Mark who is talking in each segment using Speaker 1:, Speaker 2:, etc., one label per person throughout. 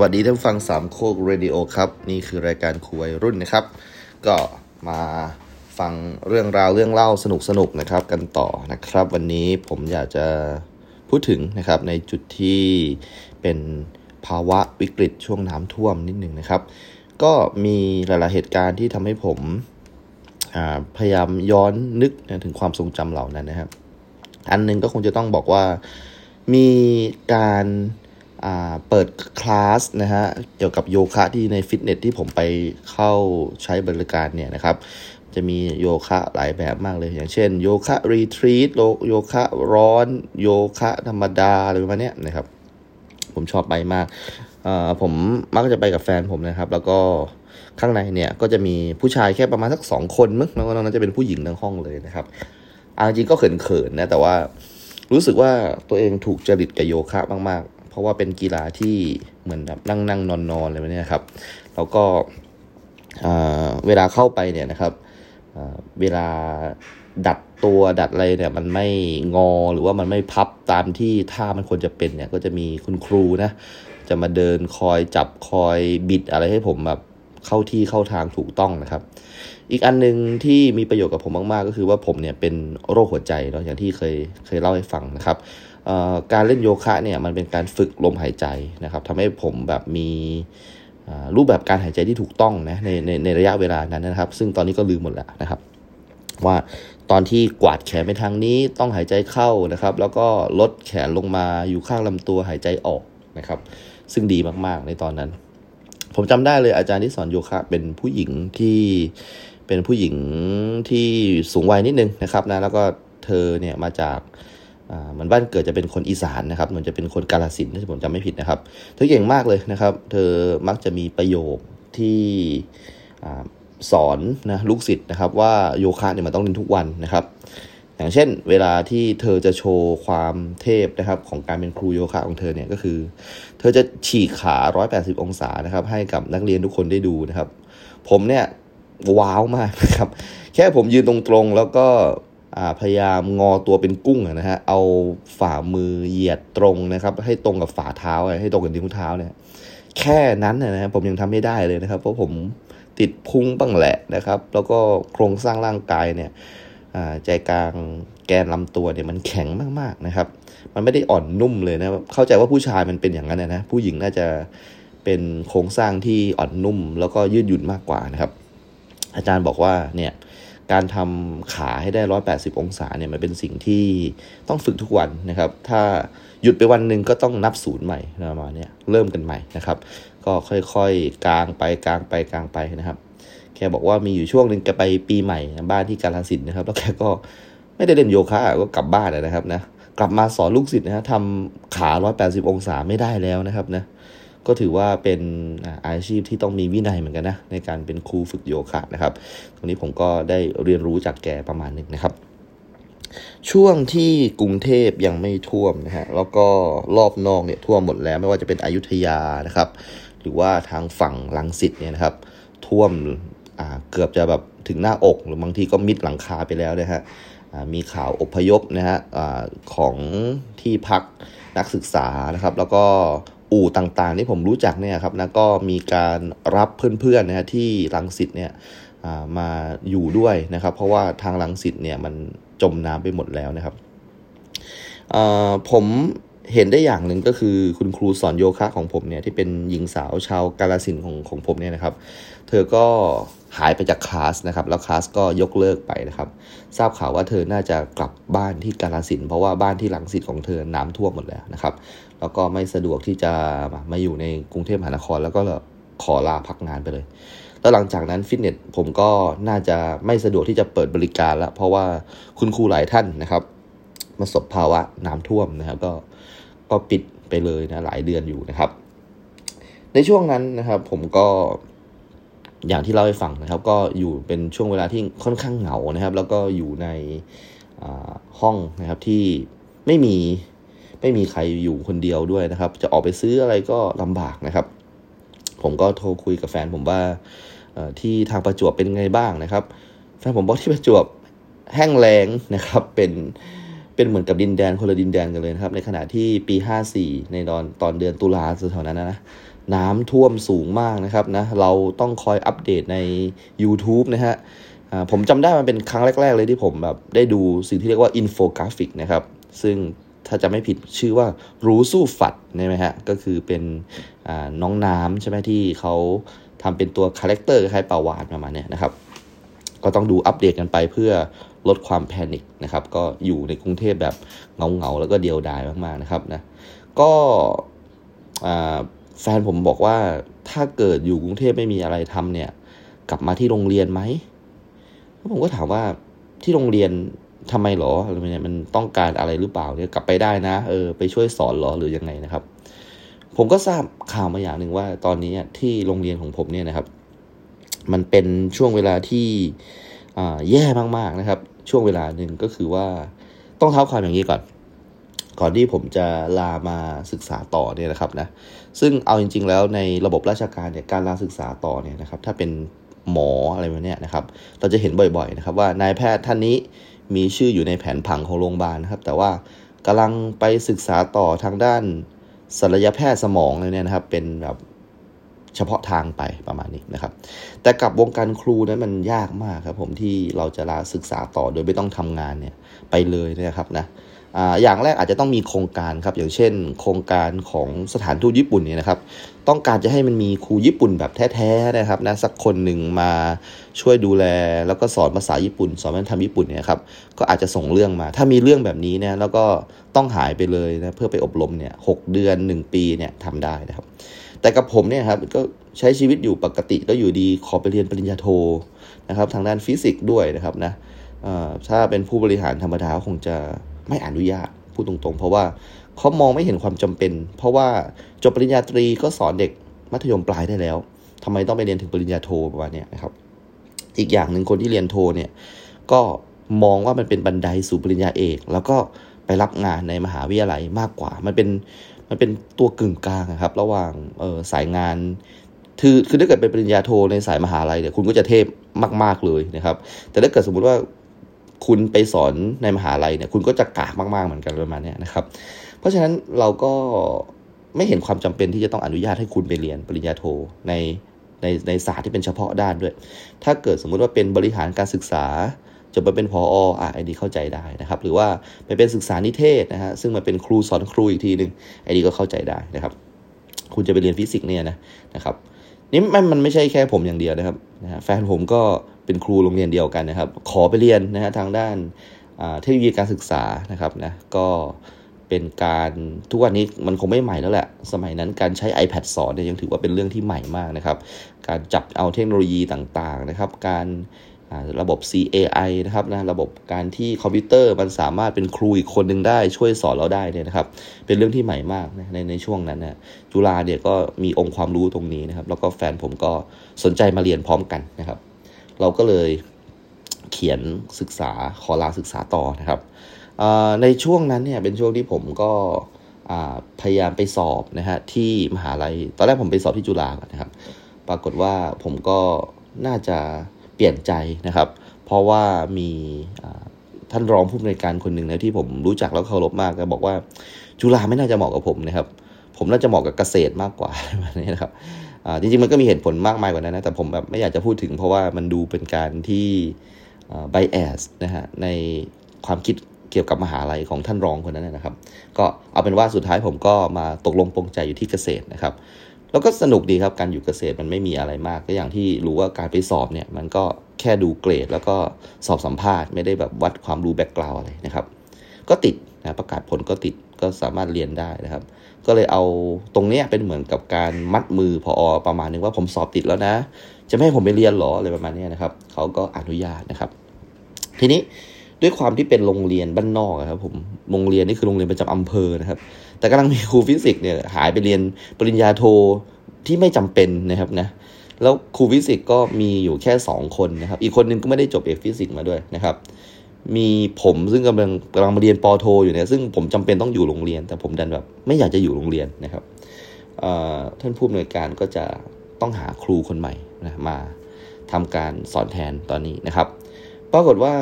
Speaker 1: วัสดีท่านฟังสามโคกเรดิโอครับ นี่คือรายการคุยรุ่นนะครับ ก็มาฟังเรื่องราวเรื่องเล่าสนุกสนุกนะครับกันต่อนะครับ วันนี้ผมอยากจะพูดถึงนะครับในจุดที่เป็นภาวะวิกฤตช่วงน้ำท่วมนิดหนึ่งนะครับ ก็มีหลายๆเหตุการณ์ที่ทำให้ผมพยายามย้อนนึกถึงความทรงจำเหล่านั้นนะครับ อันหนึงก็คงจะต้องบอกว่ามีการ เปิดคลาสนะฮะเกี่ยวกับโยคะที่ในฟิตเนสที่ผมไปเข้าใช้บริการเนี่ยนะครับ จะมีโยคะหลายแบบมากเลยอย่างเช่นโยคะรีทรีตโยคะร้อนโยคะธรรมดาอะไรประมาณนี้นะครับ ผมชอบไปมากผมมักจะไปกับแฟนผมนะครับ แล้วก็ข้างในเนี่ยก็จะมีผู้ชายแค่ประมาณสักสองคนมั้งแล้วก็นั้นจะเป็นผู้หญิงทั้งห้องเลยนะครับอาจริงก็เขินๆนะแต่ว่ารู้สึกว่าตัวเองถูกจริตกับโยคะมาก เพราะว่าเป็นกีฬาที่เหมือนแบบนั่งนั่งนอนนอนอะไรแบบนี้ครับ แล้วก็เวลาเข้าไปเนี่ยนะครับเวลาดัดตัวดัดอะไรเนี่ยมันไม่งอหรือว่ามันไม่พับตามที่ท่ามันควรจะเป็นเนี่ยก็จะมีคุณครูนะจะมาเดินคอยจับคอยบิดอะไรให้ผมแบบเข้าที่เข้าทางถูกต้องนะครับ อีกอันนึงที่มีประโยชน์กับผมมาก ๆ ก็คือว่าผมเนี่ยเป็นโรคหัวใจเนาะอย่างที่เคยเคยเล่าให้ฟังนะครับ การเล่นโยคะเนี่ยมันเป็นการฝึกลมหายใจนะครับทำให้ผมแบบมีรูปแบบการหายใจที่ถูกต้องนะในในในระยะเวลานั้นนะครับ ซึ่งตอนนี้ก็ลืมหมดแล้วนะครับ ว่าตอนที่กวาดแขนไปทางนี้ต้องหายใจเข้านะครับ แล้วก็ลดแขนลงมาอยู่ข้างลำตัวหายใจออกนะครับ ซึ่งดีมากๆในตอนนั้น ผมจำได้เลยอาจารย์ที่สอนโยคะ เป็นผู้หญิงที่เป็นผู้หญิงที่สูงวัยนิดนึงนะครับนะแล้วก็เธอเนี่ยมาจาก มันบ้านเกิดจะเป็นคนอีสานนะครับมันจะเป็นคนกาลสินถ้าผมจำไม่ผิดนะครับ เธอเก่งมากเลยนะครับ เธอมักจะมีประโยคที่สอนนะลูกศิษย์นะครับ ว่าโยคะเนี่ยมันต้องเล่นทุกวันนะครับ อย่างเช่น เวลาที่เธอจะโชว์ความเทพนะครับ ของการเป็นครูโยคะของเธอเนี่ยก็คือ เธอจะฉีกขา 180 องศานะครับ ให้กับนักเรียนทุกคนได้ดูนะครับ ผมเนี่ยว้าวมากนะครับ แค่ผมยืนตรงๆแล้วก็ พยายามงอตัวเป็นกุ้งนะฮะ เอาฝ่ามือเหยียดตรงนะครับ ให้ตรงกับฝ่าเท้า ให้ตรงกับนิ้วเท้าเนี่ยแค่นั้นนะฮะผมยังทำไม่ได้เลยนะครับ เพราะผมติดพุงบ้างแหละนะครับ แล้วก็โครงสร้างร่างกายเนี่ยใจกลางแกนลำตัวเนี่ยมันแข็งมากๆนะครับ มันไม่ได้อ่อนนุ่มเลยนะ เข้าใจว่าผู้ชายมันเป็นอย่างนั้นนะ ผู้หญิงน่าจะเป็นโครงสร้างที่อ่อนนุ่ม แล้วก็ยืดหยุ่นมากกว่านะครับ อาจารย์บอกว่าเนี่ย การทำขาให้ได้ 180 องศาเนี่ยมันเป็นสิ่งที่ต้องฝึกทุกวันนะครับ ถ้าหยุดไปวันหนึ่งก็ต้องนับศูนย์ใหม่ประมาณนี้เริ่มกันใหม่นะครับ ก็ค่อยๆกลางไปกลางไปกลางไปนะครับแค่บอกว่ามีอยู่ช่วงหนึ่งแกไปปีใหม่บ้านที่กาลสินนะครับ แล้วแกก็ไม่ได้เล่นโยคะก็กลับบ้านนะครับนะกลับมาสอนลูกศิษย์นะทำขา 180 องศาไม่ได้แล้วนะครับนะ ก็ถือว่าเป็นอาชีพที่ต้องมีวินัยเหมือนกันนะในการเป็นครูฝึกโยคะนะครับ ตรงนี้ผมก็ได้เรียนรู้จากแกประมาณหนึ่งนะครับ ช่วงที่กรุงเทพยังไม่ท่วมนะฮะแล้วก็รอบนอกเนี่ยท่วมหมดแล้วไม่ว่าจะเป็นอยุธยานะครับ หรือว่าทางฝั่งลังสิตเนี่ยนะครับ ท่วมเกือบจะแบบถึงหน้าอกหรือบางทีก็มิดหลังคาไปแล้วนะฮะมีข่าวอพยพนะฮะอของที่พักนักศึกษานะครับ แล้วก็ อู่ต่างๆที่ผมรู้จักเนี่ยครับนะก็มีการรับเพื่อนๆนะฮะที่ลังสิตเนี่ยมาอยู่ด้วยนะครับ เพราะว่าทางลังสิตเนี่ยมันจมน้ำไปหมดแล้วนะครับผมเห็นได้อย่างหนึ่งก็คือคุณครูสอนโยคะของผมเนี่ยที่เป็นหญิงสาวชาวกาลสินของของผมเนี่ยนะครับ เธอก็หายไปจากคลาสนะครับ แล้วคลาสก็ยกเลิกไปนะครับ ทราบข่าวว่าเธอน่าจะกลับบ้านที่กาลสินเพราะว่าบ้านที่หลังสิทธิ์ของเธอน้ำท่วมหมดแล้วนะครับ แล้วก็ไม่สะดวกที่จะมาอยู่ในกรุงเทพมหานคร แล้วก็ขอลาพักงานไปเลย แล้วหลังจากนั้นฟิตเนสผมก็น่าจะไม่สะดวกที่จะเปิดบริการแล้ว เพราะว่าคุณครูหลายท่านนะครับประสบภาวะน้ำท่วมนะครับ ก็ก็ปิดไปเลยนะหลายเดือนอยู่นะครับ ในช่วงนั้นนะครับ ผมก็อย่างที่เล่าให้ฟังนะครับ ก็อยู่เป็นช่วงเวลาที่ค่อนข้างเหงานะครับ แล้วก็อยู่ในห้องนะครับที่ไม่มี ไม่มีใครอยู่คนเดียวด้วยนะครับ จะออกไปซื้ออะไรก็ลำบากนะครับ ผมก็โทรคุยกับแฟนผมว่าที่ทางประจวบเป็นไงบ้างนะครับ แฟนผมบอกที่ประจวบแห้งแล้งนะครับเป็นเป็นเหมือนกับดินแดนคนละดินแดนกันเลยนะครับ ในขณะที่ปี 54 ในตอนตอนเดือนตุลาแถวนั้นนะน้ำท่วมสูงมากนะครับนะเราต้องคอยอัปเดตใน YouTube นะฮะผมจำได้มันเป็นครั้งแรก ๆ เลยที่ผมแบบได้ดูสิ่งที่เรียกว่าอินโฟกราฟิกนะครับ ซึ่ง ถ้าจำไม่ผิดชื่อว่ารู้สู้ flood ใช่ไหมฮะก็คือเป็นน้องน้ำใช่ไหมที่เขาทำเป็นตัว character คล้ายปลาวาฬประมาณนี้นะครับก็ต้องดูอัปเดตกันไปเพื่อลดความ panic นะครับ ก็อยู่ในกรุงเทพแบบเหงาเหงาแล้วก็เดียวดายมากๆนะครับนะก็แฟนผมบอกว่าถ้าเกิดอยู่กรุงเทพไม่มีอะไรทำเนี่ย กลับมาที่โรงเรียนไหมผมก็ถามว่าที่โรงเรียน ทำไมหรออะไรเนี่ยมันต้องการอะไรหรือเปล่าเนี่ยกลับไปได้นะ เออไปช่วยสอนหรอหรือยังไงนะครับ ผมก็ทราบข่าวมาอย่างหนึ่งว่า ตอนนี้ที่โรงเรียนของผมเนี่ยนะครับ มันเป็นช่วงเวลาที่แย่มากๆนะครับ ช่วงเวลาหนึ่งก็คือว่าต้องเท้าความอย่างนี้ก่อน ก่อนที่ผมจะลามาศึกษาต่อเนี่ยนะครับนะซึ่งเอาจริง ๆ แล้วในระบบราชการเนี่ยการลาศึกษาต่อเนี่ยนะครับ ถ้าเป็นหมออะไรแบบนี้นะครับ เราจะเห็นบ่อยๆนะครับว่านายแพทย์ท่านนี้ มีชื่ออยู่ในแผนผังของโรงพยาบาลนะครับ แต่ว่ากำลังไปศึกษาต่อทางด้านศัลยแพทย์สมองเลยเนี่ยนะครับ เป็นแบบเฉพาะทางไปประมาณนี้นะครับ แต่กับวงการครูนั้นมันยากมากครับผมที่เราจะลาศึกษาต่อโดยไม่ต้องทำงานเนี่ยไปเลยนะครับนะอย่างแรกอาจจะต้องมีโครงการครับ อย่างเช่น โครงการของสถานทูตญี่ปุ่นเนี่ยนะครับ ต้องการจะให้มันมีครูญี่ปุ่นแบบแท้ๆนะครับนะสักคนหนึ่งมา ช่วยดูแล แล้วก็สอนภาษาญี่ปุ่น สอนวัฒนธรรมญี่ปุ่นเนี่ยครับก็อาจจะส่งเรื่องมา ถ้ามีเรื่องแบบนี้เนี่ยแล้วก็ต้องหายไปเลยนะเพื่อไปอบรมเนี่ยหเดือน 1 ปีเนี่ยทำได้นะครับ แต่กับผมเนี่ยครับก็ใช้ชีวิตอยู่ปกติก็อยู่ดีขอไปเรียนปริญญาโทนะครับทางด้านฟิสิกส์ด้วยนะครับนะถ้าเป็นผู้บริหารธรรมดาคงจะไม่อนุญาตพูดตรงๆ เพราะว่าเขามองไม่เห็นความจำเป็น เพราะว่าจบปริญญาตรีก็สอนเด็กมัธยมปลายได้แล้วทำไมต้องไปเรียนถึงปริญญาโทประมาณนี้นะครับ อีกอย่างหนึ่งคนที่เรียนโทเนี่ยก็มองว่ามันเป็นบันไดสู่ปริญญาเอก แล้วก็ไปรับงานในมหาวิทยาลัยมากกว่า มันเป็นมันเป็นตัวกึ่งกลางครับ ระหว่างเออสายงานคือคือถ้าเกิดเป็นปริญญาโทในสายมหาลัยเนี่ยคุณก็จะเทพมาก ๆเลยนะครับ แต่ถ้าเกิดสมมุติว่าคุณไปสอนในมหาลัยเนี่ยคุณก็จะกากมากๆเหมือนกันประมาณนี้นะครับ เพราะฉะนั้นเราก็ไม่เห็นความจำเป็นที่จะต้องอนุญาตให้คุณไปเรียนปริญญาโทใน ในในศาสตร์ที่เป็นเฉพาะด้านด้วย ถ้าเกิดสมมุติว่าเป็นบริหารการศึกษาจะไปเป็นพออะไอ้ดีเข้าใจได้นะครับ หรือว่าไปเป็นศึกษานิเทศนะฮะซึ่งมันเป็นครูสอนครูอีกทีหนึ่งไอ้ดีก็เข้าใจได้นะครับ คุณจะไปเรียนฟิสิกส์เนี่ยนะนะครับนี่มันมันไม่ใช่แค่ผมอย่างเดียวนะครับนะฮะแฟนผมก็เป็นครูโรงเรียนเดียวกันนะครับ ขอไปเรียนนะฮะทางด้านเทคโนโลยีการศึกษานะครับนะก็ เป็นการทุกวันนี้มันคงไม่ใหม่แล้วแหละ สมัยนั้นการใช้ iPad สอนเนี่ยยังถือว่าเป็นเรื่องที่ใหม่มากนะครับ การจับเอาเทคโนโลยีต่างๆนะครับ การระบบ CAI นะครับนะระบบการที่คอมพิวเตอร์มันสามารถเป็นครูอีกคนหนึ่งได้ช่วยสอนเราได้เนี่ยนะครับ เป็นเรื่องที่ใหม่มากนะในในช่วงนั้นนะจุฬาเนี่ยก็มีองค์ความรู้ตรงนี้นะครับ แล้วก็แฟนผมก็สนใจมาเรียนพร้อมกันนะครับ เราก็เลยเขียนศึกษาขอลาศึกษาต่อนะครับ ในช่วงนั้นเนี่ยเป็นช่วงที่ผมก็พยายามไปสอบนะฮะที่มหาลัย ตอนแรกผมไปสอบที่จุฬานะครับ ปรากฏว่าผมก็น่าจะเปลี่ยนใจนะครับ เพราะว่ามีท่านรองผู้อำนวยการคนหนึ่งนะที่ผมรู้จักแล้วเคารพมากก็บอกว่า จุฬาไม่น่าจะเหมาะกับผมนะครับ ผมน่าจะเหมาะกับเกษตรมากกว่าแบบนี้นะครับจริงๆมันก็มีเหตุผลมากมายกว่านั้นนะแต่ผมแบบไม่อยากจะพูดถึงเพราะว่ามันดูเป็นการที่bias นะฮะในความคิด เกี่ยวกับมหาลัยของท่านรองคนนั้นนะครับ ก็เอาเป็นว่าสุดท้ายผมก็มาตกลงปรงใจอยู่ที่เกษตรนะครับ แล้วก็สนุกดีครับการอยู่เกษตรมันไม่มีอะไรมาก ก็อย่างที่รู้ว่าการไปสอบเนี่ยมันก็แค่ดูเกรด แล้วก็สอบสัมภาษณ์ไม่ได้แบบวัดความรู้ background อะไรนะครับ ก็ติดนะประกาศผลก็ติดก็สามารถเรียนได้นะครับ ก็เลยเอาตรงนี้เป็นเหมือนกับการมัดมือพ่อประมาณนึงว่าผมสอบติดแล้วนะ จะไม่ให้ผมไปเรียนหรออะไรประมาณนี้นะครับเขาก็อนุญาตนะครับ ทีนี้ ด้วยความที่เป็นโรงเรียนบ้านนอกครับผมโรงเรียนนี่คือโรงเรียนประจำอำเภอนะครับ แต่กำลังมีครูฟิสิกส์เนี่ยหายไปเรียนปริญญาโทที่ไม่จำเป็นนะครับนะแล้วครูฟิสิกส์ก็มีอยู่แค่ 2 คนนะครับ อีกคนนึงก็ไม่ได้จบเอกฟิสิกส์มาด้วยนะครับ มีผมซึ่งกำลังกำลังมาเรียนปอโทอยู่เนี่ยซึ่งผมจำเป็นต้องอยู่โรงเรียน แต่ผมดันแบบไม่อยากจะอยู่โรงเรียนนะครับท่านผู้อำนวยการก็จะต้องหาครูคนใหม่นะมาทำการสอนแทนตอนนี้นะครับ ปรากฏว่า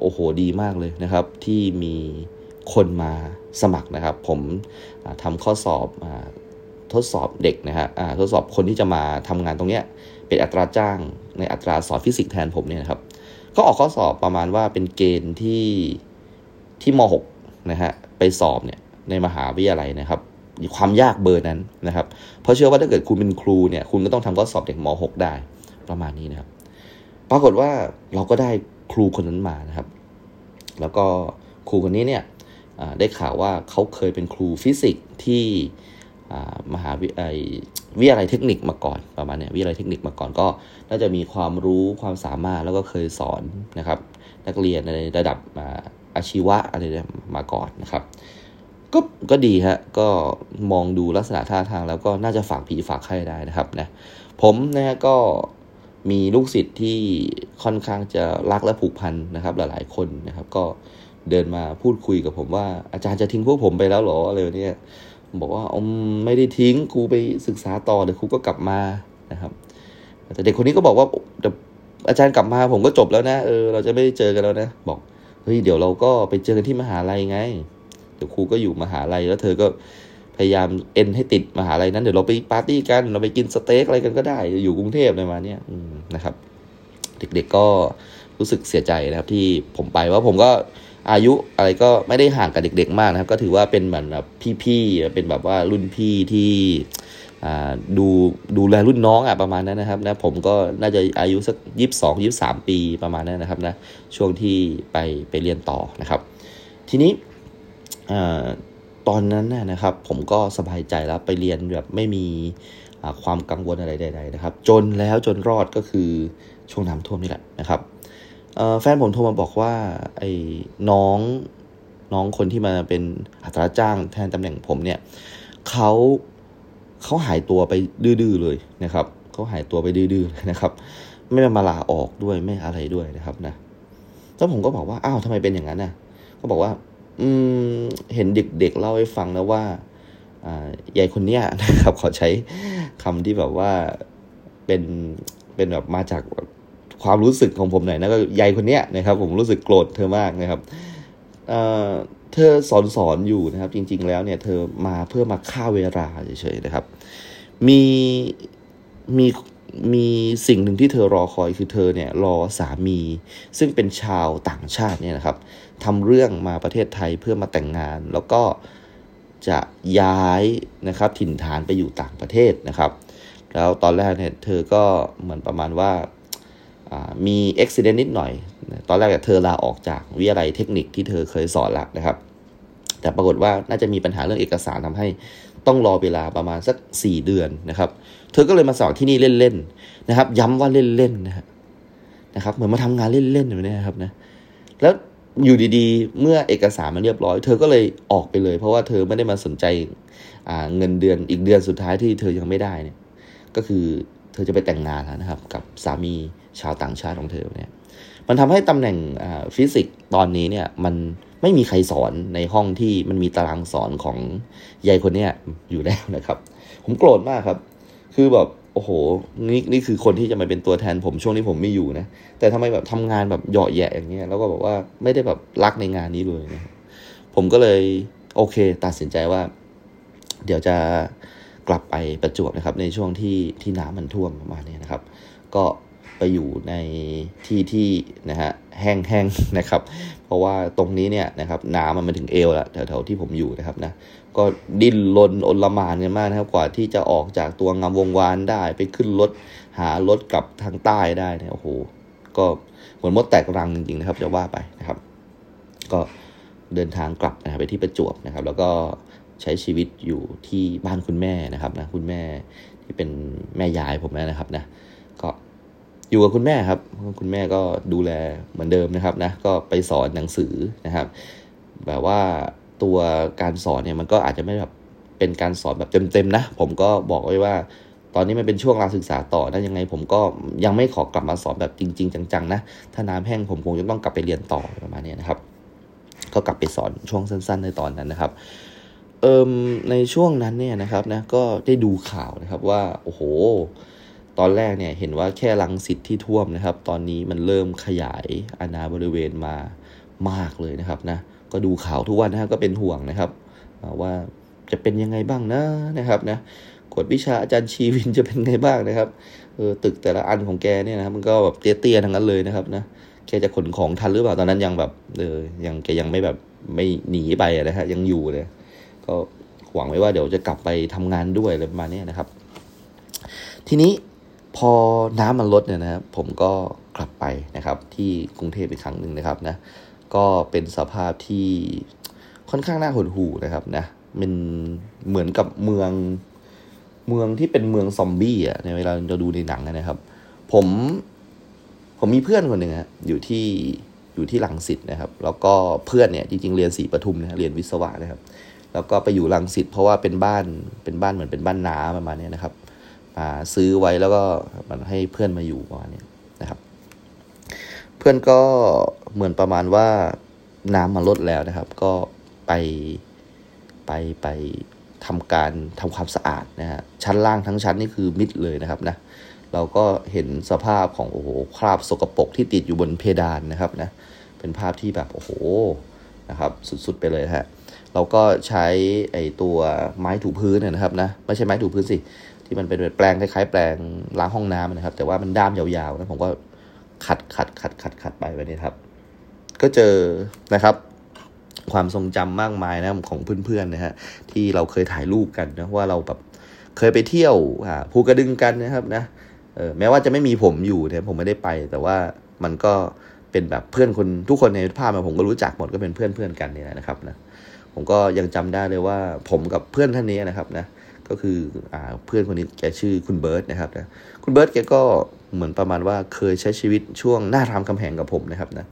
Speaker 1: โอ้โหดีมากเลยนะครับ ที่มีคนมาสมัครนะครับ ผมทำข้อสอบทดสอบเด็กนะฮะทดสอบคนที่จะมาทำงานตรงเนี้ยเป็นอัตราจ้างในอัตราสอนฟิสิกส์แทนผมเนี่ยนะครับก็ออกข้อสอบประมาณว่าเป็นเกณฑ์ที่ที่ม .6 นะฮะไปสอบเนี่ยในมหาวิทยาลัยนะครับความยากเบอร์นั้นนะครับ เพราะเชื่อว่าถ้าเกิดคุณเป็นครูเนี่ยคุณก็ต้องทำข้อสอบเด็กม .6 ได้ประมาณนี้นะครับ ปรากฏว่าเราก็ได้ ครูคนนั้นมานะครับ แล้วก็ครูคนนี้เนี่ยได้ข่าวว่าเขาเคยเป็นครูฟิสิกส์ที่มหาวิทยาลัยเทคนิคมาก่อนประมาณเนี้วิทยาลัยเทคนิคมาก่อนก็ น่าจะมีความรู้ความสามารถแล้วก็เคยสอนนะครับ นักเรียนในระดับอาชีวะอะไรมาก่อนนะครับ ก็ก็ดีฮะก็มองดูลักษณะท่าทางแล้วก็น่าจะฝากผีฝากไข้ได้นะครับนะผมนะฮะก็ มีลูกศิษย์ที่ค่อนข้างจะรักและผูกพันนะครับ หลายๆคนนะครับ ก็เดินมาพูดคุยกับผมว่า อาจารย์จะทิ้งพวกผมไปแล้วหรออะไรเนี่ยบอกว่าอมไม่ได้ทิ้งครูไปศึกษาต่อเดี๋ยวครูก็กลับมานะครับ แต่เด็กคนนี้ก็บอกว่าอาจารย์กลับมาผมก็จบแล้วนะเออเราจะไม่ได้เจอกันแล้วนะ บอกเฮ้ยเดี๋ยวเราก็ไปเจอกันที่มหาลัยไงเดี๋ยวครูก็อยู่มหาลัยแล้วเธอก็ พยายามเอ็นให้ติดมหาลัยนั้นเดี๋ยวเราไปปาร์ตี้กัน เราไปกินสเต็กอะไรกันก็ได้ อยู่กรุงเทพเลยมาเนี่ยนะครับ เด็กๆก็รู้สึกเสียใจนะครับที่ผมไปว่าผมก็อายุอะไรก็ไม่ได้ห่างกับเด็ก ๆ มากนะครับ ก็ถือว่าเป็นเหมือนแบบพี่ๆเป็นแบบว่ารุ่นพี่ที่ดูดูแลรุ่นน้องอะประมาณนั้นนะครับนะผมก็น่าจะอายุสักยี่สิบสองยี่สามปีประมาณนั้นนะครับนะช่วงที่ไปไปเรียนต่อนะครับ ทีนี้ ตอนนั้นนะครับ ผมก็สบายใจแล้วไปเรียนแบบไม่มีความกังวลอะไรใดๆนะครับ จนแล้วจนรอดก็คือช่วงน้ำท่วมนี่แหละนะครับแฟนผมโทรมาบอกว่าไอ้น้องน้องคนที่มาเป็นอัตราจ้างแทนตำแหน่งผมเนี่ยเขาเขาหายตัวไปดื้อๆเลยนะครับเขาหายตัวไปดื้อๆนะครับ ไม่มาลาออกด้วยไม่อะไรด้วยนะครับนะแล้วผมก็บอกว่าอ้าวทำไมเป็นอย่างนั้นน่ะก็บอกว่า อืมเห็นเด็กๆเล่าให้ฟังนะว่าอ่ายายคนเนี้ยนะครับ ขอใช้คำที่แบบว่าเป็นเป็นแบบมาจากความรู้สึกของผมหน่อยนะก็ยายคนเนี้ยนะครับ ผมรู้สึกโกรธเธอมากนะครับเเธอสอนสอนอยู่นะครับ จริง ๆ แล้วเนี่ยเธอมาเพื่อมาฆ่าเวลาเฉยๆนะครับ มีมีมีสิ่งหนึ่งที่เธอรอคอยคือเธอเนี่ยรอสามี ซึ่งเป็นชาวต่างชาติเนี่ยนะครับ ทำเรื่องมาประเทศไทยเพื่อมาแต่งงาน แล้วก็จะย้ายนะครับถิ่นฐานไปอยู่ต่างประเทศนะครับ แล้วตอนแรกเนี่ยเธอก็เหมือนประมาณว่ามีอุบิเหตุนิดหน่อย ตอนแรกเธอลาออกจากวิทยาลัยเทคนิคที่เธอเคยสอนล้วนะครับ แต่ปรากฏว่าน่าจะมีปัญหาเรื่องเอกสารทำให้ต้องรอเวลาประมาณสัก 4 เดือนนะครับ เธอก็เลยมาสอนที่นี่เล่นๆนะครับ ย้ำว่าเล่นๆนะนะครับ เหมือนมาทำงานเล่นๆอยู่นี่ครับนะ แล้ว อยู่ดีๆ เมื่อเอกสารมันเรียบร้อย เธอก็เลยออกไปเลย เพราะว่าเธอไม่ได้มาสนใจเงินเดือนอีกเดือนสุดท้ายที่เธอยังไม่ได้เนี่ย ก็คือเธอจะไปแต่งงานแล้วนะครับ กับสามีชาวต่างชาติของเธอเนี่ย มันทำให้ตำแหน่งฟิสิกส์ตอนนี้เนี่ยมันไม่มีใครสอนในห้องที่มันมีตารางสอนของยายคนเนี้ยอยู่แล้วนะครับ ผมโกรธมากครับ คือแบบ โอ้โหนี่นี่คือคนที่จะมาเป็นตัวแทนผมช่วงนี้ผมไม่อยู่นะ แต่ทำไมแบบทำงานแบบเหยาะแยะอย่างเงี้ยแล้วก็บอกว่าไม่ได้แบบรักในงานนี้เลยนะผมก็เลยโอเค ตัดสินใจว่า เดี๋ยวจะกลับไปประจวบนะครับ ในช่วงที่ที่น้ำมันท่วมประมาณนี้นะครับ ก็ไปอยู่ในที่ที่นะฮะแห้งๆนะครับ เพราะว่าตรงนี้เนี่ยนะครับน้ำมันมาถึงเอวละแถวๆที่ผมอยู่นะครับนะ ก็ดิ้นรนอลหมานกันมากนะครับ กว่าที่จะออกจากตัวงามวงวานได้ ไปขึ้นรถหารถกลับทางใต้ได้เนี่ยโอ้โหก็เหมือนมดแตกรังจริงๆนะครับ จะว่าไปนะครับ ก็เดินทางกลับนะครับไปที่ประจวบนะครับ แล้วก็ใช้ชีวิตอยู่ที่บ้านคุณแม่นะครับนะคุณแม่ที่เป็นแม่ยายผมนะครับนะ ก็อยู่กับคุณแม่ครับ คุณแม่ก็ดูแลเหมือนเดิมนะครับนะ ก็ไปสอนหนังสือนะครับ แบบว่า ตัวการสอนเนี่ยมันก็อาจจะไม่แบบเป็นการสอนแบบเต็มๆนะ ผมก็บอกไว้ว่า ตอนนี้มันเป็นช่วงการศึกษาต่อนะยังไง ผมก็ยังไม่ขอกลับมาสอนแบบจริง ๆ จังๆนะถ้าน้ำแห้งผมคงจะต้องกลับไปเรียนต่อประมาณนี้นะครับ ก็กลับไปสอนช่วงสั้น ๆ ในตอนนั้นนะครับเอิมในช่วงนั้นเนี่ยนะครับนะก็ได้ดูข่าวนะครับว่าโอ้โห ตอนแรกเนี่ยเห็นว่าแค่ลังสิทธิ์ที่ท่วมนะครับ ตอนนี้มันเริ่มขยายอาณาบริเวณมามากเลยนะครับนะ ก็ดูข่าวทุกวันนะครับก็เป็นห่วงนะครับว่าจะเป็นยังไงบ้างนะนะครับนะกฎวิชาอาจารย์ชีวินจะเป็นไงบ้างนะครับเออตึกแต่ละอันของแกเนี่ยนะมันก็แบบเตี้ยๆทั้งนั้นเลยนะครับนะแกจะขนของทันหรือเปล่าตอนนั้นยังแบบเออยังแกยังไม่แบบไม่หนีไปนะฮะยังอยู่เลยก็หวังไว้ว่าเดี๋ยวจะกลับไปทำงานด้วยอะไรประมาณนี้นะครับ ทีนี้พอน้ำมันลดเนี่ยนะครับผมก็กลับไปนะครับ ที่กรุงเทพอีกครั้งหนึ่งนะครับนะ ก็เป็นสภาพที่ค่อนข้างน่าหดหู่นะครับนะมันเหมือนกับเมืองเมืองที่เป็นเมืองซอมบี้อะในเวลาเราดูในหนังนะครับ ผมผมมีเพื่อนคนหนึ่งฮะอยู่ที่อยู่ที่ลังสิตนะครับ แล้วก็เพื่อนเนี่ยจริงๆเรียนศรีปทุมนะเรียนวิศวะนะครับ แล้วก็ไปอยู่ลังสิตเพราะว่าเป็นบ้านเป็นบ้านเหมือนเป็นบ้านน้าประมาณนี้นะครับมาซื้อไว้แล้วก็มันให้เพื่อนมาอยู่ประมาณนี้ เพื่อนก็เหมือนประมาณว่าน้ำมันลดแล้วนะครับ ก็ไปไปไปทำการทำความสะอาดนะฮะชั้นล่างทั้งชั้นนี่คือมิดเลยนะครับนะเราก็เห็นสภาพของโอ้โหคราบสกปรกที่ติดอยู่บนเพดานนะครับนะเป็นภาพที่แบบโอ้โหนะครับสุดๆไปเลยฮะเราก็ใช้ไอตัวไม้ถูพื้นนะครับนะไม่ใช่ไม้ถูพื้นสิที่มันเป็นแปลงคล้ายๆแปลงล้างห้องน้ำนะครับ แต่ว่ามันด้ามยาวๆนะผมก็ ขัดขัดขัดขัดขัดไปแบบนี้ครับ ก็เจอนะครับ ความทรงจำมากมายนะของเพื่อนๆนะฮะที่เราเคยถ่ายรูปกันนะว่าเราแบบเคยไปเที่ยวภูกระดึงกันนะครับนะเออแม้ว่าจะไม่มีผมอยู่เนี่ยผมไม่ได้ไป แต่ว่ามันก็เป็นแบบเพื่อนคนทุกคนในภาพผมก็รู้จักหมดก็เป็นเพื่อนเพื่อนกันเนี่ยนะครับนะผมก็ยังจำได้เลยว่าผมกับเพื่อนท่านนี้นะครับนะก็คืออ่าเพื่อนคนนี้แกชื่อคุณเบิร์ตนะครับนะคุณเบิร์ตแกก็ เหมือนประมาณว่าเคยใช้ชีวิตช่วงหน้ารามคำแหงกับผมนะครับนะ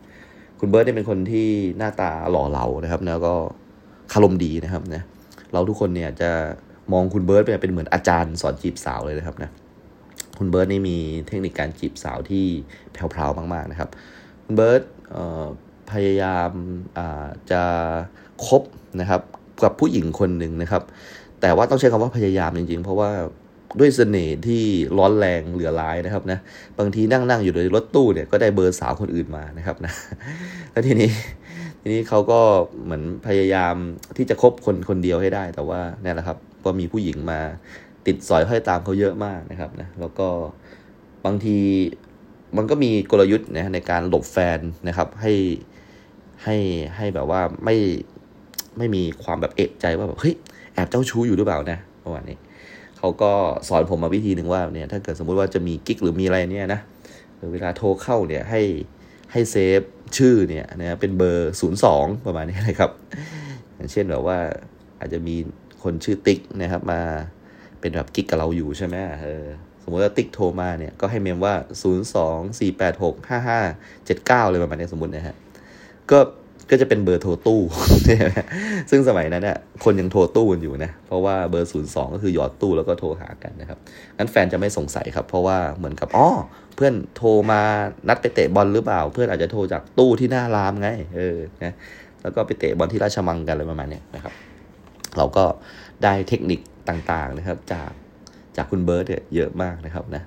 Speaker 1: คุณเบิร์ตเนี่ยเป็นคนที่หน้าตาหล่อเหลานะครับแล้วก็คารมดีนะครับนะเราทุกคนเนี่ยจะมองคุณเบิร์ตเป็นเหมือนอาจารย์สอนจีบสาวเลยนะครับนะคุณเบิร์ตนี่มีเทคนิคการจีบสาวที่แผ่วๆมากๆนะครับ คุณเบิร์ตพยายามจะคบนะครับกับผู้หญิงคนหนึ่งนะครับ แต่ว่าต้องใช้คำว่าพยายามจริงๆ เพราะว่า ด้วยเสน่ห์ที่ร้อนแรงเหลือร้ายนะครับนะบางทีนั่งนั่งอยู่ในรถตู้เนี่ยก็ได้เบอร์สาวคนอื่นมานะครับนะแล้วทีนี้ทีนี้เขาก็เหมือนพยายามที่จะคบคนคนเดียวให้ได้ แต่ว่าเนี่ยแหละครับก็มีผู้หญิงมาติดสอยห้อยตามเขาเยอะมากนะครับนะแล้วก็บางทีมันก็มีกลยุทธ์นะในการหลบแฟนนะครับ ให้ให้ให้แบบว่าไม่ไม่มีความแบบเอะใจว่าแบบเฮ้ยแอบเจ้าชู้อยู่หรือเปล่านะประมาณนี้ เขาก็สอนผมมาวิธีหนึ่งว่าเนี่ยถ้าเกิดสมมุติว่าจะมีกิ๊กหรือมีอะไรเนี่ยนะเวลาโทรเข้าเนี่ยให้ให้เซฟชื่อเนี่ยนะเป็นเบอร์ศูนย์สองประมาณนี้นะครับ อย่างเช่นแบบว่าอาจจะมีคนชื่อติ๊กนะครับมาเป็นแบบกิ๊กกับเราอยู่ใช่ไหมเออสมมติว่าติ๊กโทรมาเนี่ยก็ให้เมมว่า 0 2 4 8 6 5 5 7 9เลยประมาณนี้สมมตินะฮะก็ ก็จะเป็นเบอร์โทรตู้ ซึ่งสมัยนั้นเนี่ยคนยังโทรตู้กันอยู่นะ เพราะว่าเบอร์ศูนย์สองก็คือหยอดตู้แล้วก็โทรหากันนะครับ งั้นแฟนจะไม่สงสัยครับ เพราะว่าเหมือนกับอ๋อเพื่อนโทรมานัดไปเตะบอลหรือเปล่า เพื่อนอาจจะโทรจากตู้ที่หน้ารามไง เออ นะ แล้วก็ไปเตะบอลที่ราชมังกันอะไรประมาณนี้นะครับ เราก็ได้เทคนิคต่างๆนะครับ จากจากคุณเบิร์ตเนี่ยเยอะมากนะครับนะ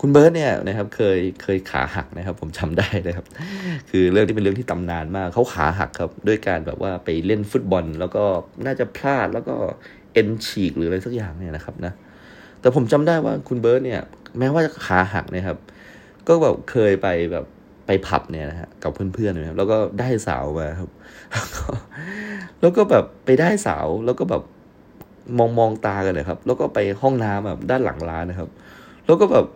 Speaker 1: คุณเบิร์ตเนี่ยนะครับเคยเคยขาหักนะครับ ผมจาได้นะครับ คือเรื่องที่เป็นเรื่องที่ตำนานมากเขาขาหักครับด้วยการแบบว่าไปเล่นฟุตบอล แล้วก็น่าจะพลาดแล้วก็เอ็นฉีกหรืออะไรสักอย่างเนี่ยนะครับนะแต่ผมจำได้ว่าคุณเบิร์ตเนี่ย แม้ว่าจะขาหักนะครับก็ก็แบบเคยไปแบบไปผับเนี่ยนะฮะกับเพื่อนๆนะครับแล้วก็ได้สาวมาครับแล้วก็แบบไปได้สาวแล้วก็แบบมองมองตากันเลยครับ แล้วก็ไปห้องน้ำแบบด้านหลังร้านนะครับ แล้วก็แบบ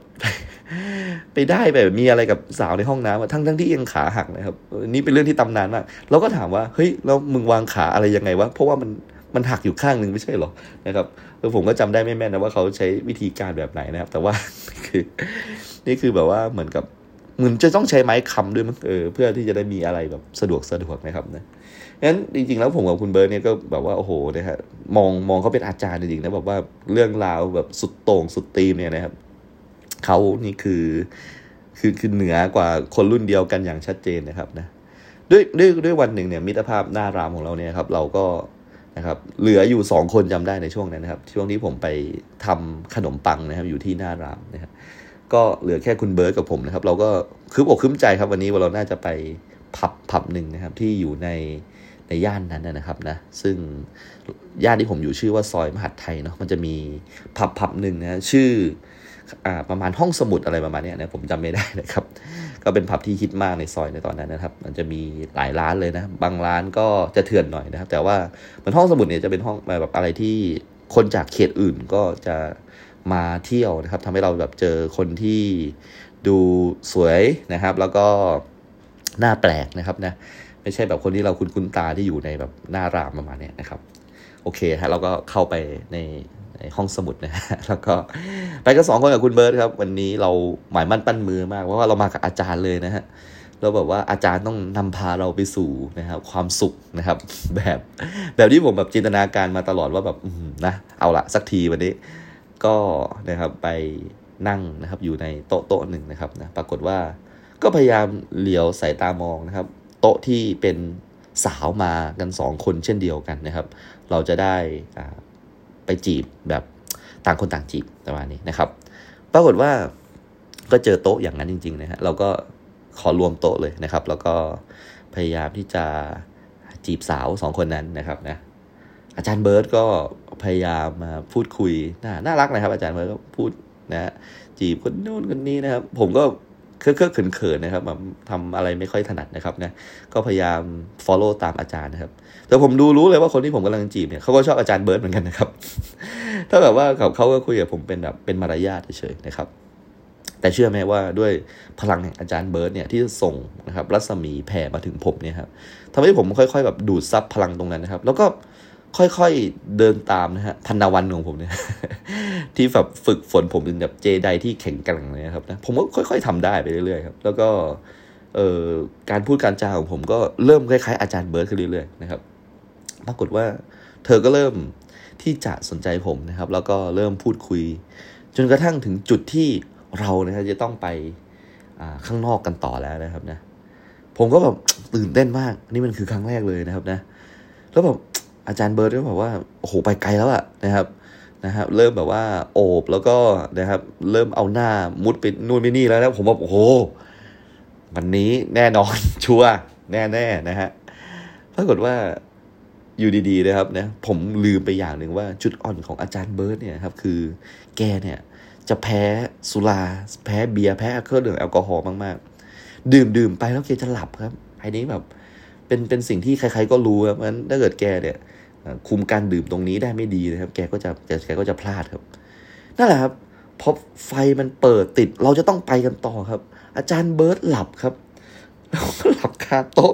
Speaker 1: ไปได้แบบมีอะไรกับสาวในห้องน้ำทั้งทั้งที่ยังขาหักนะครับนี่เป็นเรื่องที่ตำนานมากเราก็ถามว่าเฮ้ยแล้วมึงวางขาอะไรยังไงวะเพราะว่ามันมันหักอยู่ข้างหนึ่งไม่ใช่หรอนะครับแล้วผมก็จำได้ไม่แม่นนะว่าเขาใช้วิธีการแบบไหนนะครับ แต่ว่าคือ นี่คือแบบว่าเหมือนกับเหมือนจะต้องใช้ไม้คำด้วยมั้งเออเพื่อที่จะได้มีอะไรแบบสะดวกสะดวกนะครับนะงั้นจริงๆแล้วผมกับคุณเบิร์ตเนี่ยก็แบบว่าโอ้โหนะฮะมองมองเขาเป็นอาจารย์จริงๆนะแบบว่าเรื่องราวแบบสุดโต่งสุดตีมเนี่ยนะครับ เขานี่คือคือคือเหนือกว่าคนรุ่นเดียวกันอย่างชัดเจนนะครับนะด้วยด้วยด้วยวันหนึ่งเนี่ยมิตรภาพหน้ารามของเราเนี่ยครับเราก็นะครับเหลืออยู่สองคนจำได้ในช่วงนั้นนะครับ ช่วงที่ผมไปทำขนมปังนะครับอยู่ที่หน้ารามนะครับก็เหลือแค่คุณเบิร์ตกับผมนะครับ เราก็คืบอกคืมใจครับวันนี้ว่าเราน่าจะไปผับผับหนึ่งนะครับที่อยู่ในในย่านนั้นนะครับนะซึ่งย่านที่ผมอยู่ชื่อว่าซอยมหัดไทยเนาะมันจะมีผับผับหนึ่งนะชื่อ ประมาณห้องสมุดอะไรประมาณนี้นะผมจำไม่ได้นะครับ ก็เป็นผับที่ฮิตมากในซอยในตอนนั้นนะครับ มันจะมีหลายร้านเลยนะบางร้านก็จะเถื่อนหน่อยนะครับ แต่ว่ามันห้องสมุดเนี่ยจะเป็นห้องแบบอะไรที่คนจากเขตอื่นก็จะมาเที่ยวนะครับทำให้เราแบบเจอคนที่ดูสวยนะครับ แล้วก็หน้าแปลกนะครับนะไม่ใช่แบบคนที่เราคุ้นคุ้นตาที่อยู่ในแบบหน้ารามประมาณนี้นะครับ โอเคฮะเราก็เข้าไปใน ห้องสมุดนะฮะแล้วก็ไปกันสองคนกับคุณเบิร์ตครับ วันนี้เราหมายมั่นปั้นมือมาก เพราะว่าเรามากับอาจารย์เลยนะฮะเราแบบว่าอาจารย์ต้องนำพาเราไปสู่นะครับ ความสุขนะครับ แบบแบบที่ผมแบบจินตนาการมาตลอดว่าแบบนะเอาละสักทีวันนี้ ก็นะครับไปนั่งนะครับ อยู่ในโต๊ะโต๊ะหนึ่งนะครับนะปรากฏว่าก็พยายามเหลียวสายตามองนะครับ โต๊ะที่เป็นสาวมากันสองคนเช่นเดียวกันนะครับ เราจะได้ ไปจีบแบบต่างคนต่างจีบประมาณนี้นะครับ ปรากฏว่าก็เจอโต๊ะอย่างนั้นจริงๆนะฮะเราก็ขอรวมโต๊ะเลยนะครับ แล้วก็พยายามที่จะจีบสาวสองคนนั้นนะครับนะอาจารย์เบิร์ตก็พยายามมาพูดคุยน่าน่ารักนะครับ อาจารย์เบิร์ตก็พูดนะจีบคนนู้นคนนี้นะครับ ผมก็ เคอะเคอะเขินๆนะครับแบบทำอะไรไม่ค่อยถนัดนะครับนะก็พยายาม follow ตามอาจารย์นะครับแต่ผมดูรู้เลยว่าคนที่ผมกำลังจีบเนี่ยเขาก็ชอบอาจารย์เบิร์ดเหมือนกันนะครับถ้าแบบว่าเขาเขาก็คุยกับผมเป็นแบบเป็นมารยาทเฉยๆนะครับ แต่เชื่อไหมว่าด้วยพลังแห่งอาจารย์เบิร์ดเนี่ยที่ส่งนะครับรัศมีแผ่มาถึงผมเนี่ยครับทำให้ผมค่อย ๆ แบบดูดซับพลังตรงนั้นนะครับ แล้วก็ ค่อยๆเดินตามนะฮะพันนาวันของผมเนี่ยที่แบบฝึกฝนผมเป็นแบบเจไดที่แข็งแกร่งเลยครับนะผมก็ค่อย ๆทำได้ไปเรื่อยๆครับ แล้วก็เอ่อการพูดการจาของผมก็เริ่มคล้ายๆอาจารย์เบิร์ดขึ้นเรื่อยๆนะครับปรากฏว่าเธอก็เริ่มที่จะสนใจผมนะครับ แล้วก็เริ่มพูดคุย จนกระทั่งถึงจุดที่เรานะครับจะต้องไปข้างนอกกันต่อแล้วนะครับนะ ผมก็แบบตื่นเต้นมาก นี่มันคือครั้งแรกเลยนะครับนะ แล้วแบบ อาจารย์เบิร์ดก็บอกว่าโอ้โหไปไกลแล้วอะนะครับนะครับ เริ่มแบบว่าโอบแล้วก็นะครับ เริ่มเอาหน้ามุดไปนู่นไปนี่แล้วนะผมบอกโอ้โหวันนี้แน่นอนชัวแน่แน่นะฮะปรากฏว่าอยู่ดีๆนะครับนะผมลืมไปอย่างหนึ่งว่าจุดอ่อนของอาจารย์เบิร์ดเนี่ยครับคือแกเนี่ย จะแพ้สุราแพ้เบียร์แพ้เครื่องดื่มแอลกอฮอล์มากๆ ดื่มดื่มไปแล้วแกจะหลับครับไอ้นี้แบบ เป็นเป็นสิ่งที่ใครๆก็รู้ครับเพราะฉะนั้นถ้าเกิดแกเนี่ย คุมการดื่มตรงนี้ได้ไม่ดีนะครับ แกก็จะแกก็จะพลาดครับ นั่นแหละครับพอไฟมันเปิดติดเราจะต้องไปกันต่อครับ อาจารย์เบิร์ตหลับครับหลับคาโต๊ะ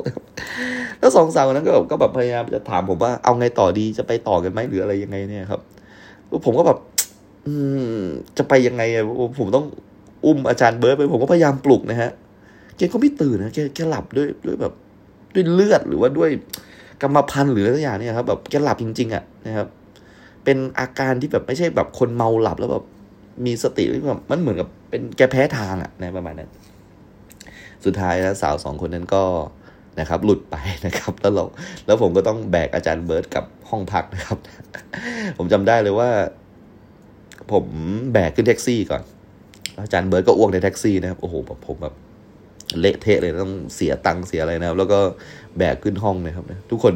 Speaker 1: แล้วสองสาวนั้นก็แบบก็แบบพยายามจะถามผมว่าเอาไงต่อดีจะไปต่อกันไหมหรืออะไรยังไงเนี่ยครับผมก็แบบ อืม จะไปยังไงผมต้องอุ้มอาจารย์เบิร์ตไปผมก็พยายามปลุกนะฮะแกก็ไม่ตื่นนะแกแกหลับด้วยด้วยแบบ ด้วยเลือดหรือว่าด้วย กรรมพันธุ์หรืออะไรอย่างเนี่ยครับแบบแกหลับจริง ๆอะนะครับ เป็นอาการที่แบบไม่ใช่แบบคนเมาหลับแล้วแบบมีสติแบบมันเหมือนกับเป็นแกแพ้ทางอะนะประมาณนั้น สุดท้ายแล้วสาวสองคนนั้นก็นะครับ หลุดไปนะครับ แล้วเราแล้วผมก็ต้องแบกอาจารย์เบิร์ตกับห้องพักนะครับ ผมจำได้เลยว่า ผมแบกขึ้นแท็กซี่ก่อนอาจารย์เบิร์ตก็อ้วกในแท็กซี่นะครับโอ้โหแบบผมแบบ เละเทะเลยต้องเสียตังค์เสียอะไรนะครับ แล้วก็แบกขึ้นห้องนะครับ ทุกคน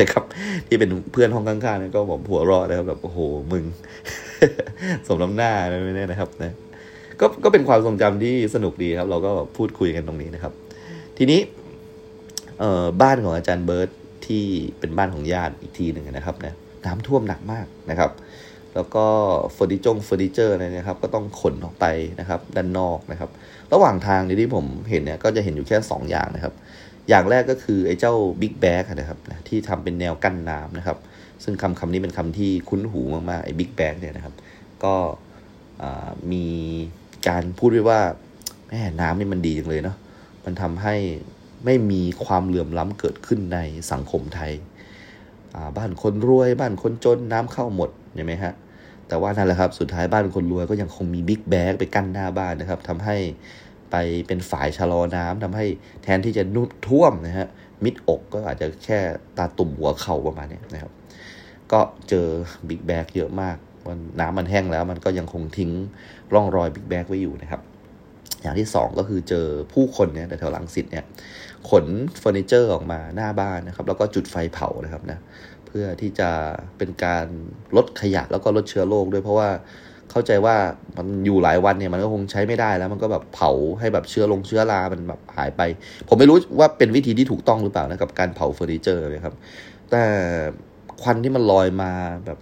Speaker 1: นะครับที่เป็นเพื่อนห้องข้างๆนี่ก็ผมหัวรอดนะครับแบบโอ้โหมึง สมน้ำหน้าอะไม่แน่นะครับนะก็ก็เป็นความทรงจำที่สนุกดีครับ เราก็พูดคุยกันตรงนี้นะครับ ทีนี้เอ่อบ้านของอาจารย์เบิร์ตที่เป็นบ้านของญาติอีกทีหนึ่งนะครับนะน้ำท่วมหนักมากนะครับ แล้วก็เฟอร์นิเจงเฟอร์นิเจอร์นะครับ ก็ต้องขนออกไปนะครับ ด้านนอกนะครับ ระหว่างทางที่ผมเห็นเนี่ยก็จะเห็นอยู่แค่ 2 อย่างนะครับ อย่างแรกก็คือไอ้เจ้า big bag นะครับนะที่ทำเป็นแนวกั้นน้ำนะครับ ซึ่งคำคำนี้เป็นคำที่คุ้นหูมากๆไอ้ big bag เนี่ยนะครับ ก็มีการพูดไว้ว่าแม่น้ำนี่มันดีจังเลยเนาะมันทำให้ไม่มีความเหลื่อมล้ำเกิดขึ้นในสังคมไทย บ้านคนรวยบ้านคนจนน้ำเข้าหมดเห็นไหมฮะแต่ว่านั่นแหละครับ สุดท้ายบ้านคนรวยก็ยังคงมีบิ๊กแบกไปกั้นหน้าบ้านนะครับทำให้ ไปเป็นฝายชะลอน้ำทำให้แทนที่จะนุดท่วมนะฮะมิดอกก็อาจจะแค่ตาตุ่มหัวเข่าประมาณนี้นะครับ ก็เจอ big bag เยอะมากมันน้ำมันแห้งแล้ว มันก็ยังคงทิ้งร่องรอย big bag ไว้อยู่นะครับ อย่างที่ 2 ก็คือเจอผู้คนเนี่ยแถวหลังสิทธิ์เนี่ยขนเฟอร์นิเจอร์ออกมาหน้าบ้านนะครับ แล้วก็จุดไฟเผานะครับนะเพื่อที่จะเป็นการลดขยะแล้วก็ลดเชื้อโรคด้วยเพราะว่า เข้าใจว่ามันอยู่หลายวันเนี่ยมันก็คงใช้ไม่ได้แล้ว มันก็แบบเผาให้แบบเชื้อลงเชื้อรา มันแบบหายไป ผมไม่รู้ว่าเป็นวิธีที่ถูกต้องหรือเปล่านะกับการเผาเฟอร์นิเจอร์นะครับ แต่ควันที่มันลอยมาแบบ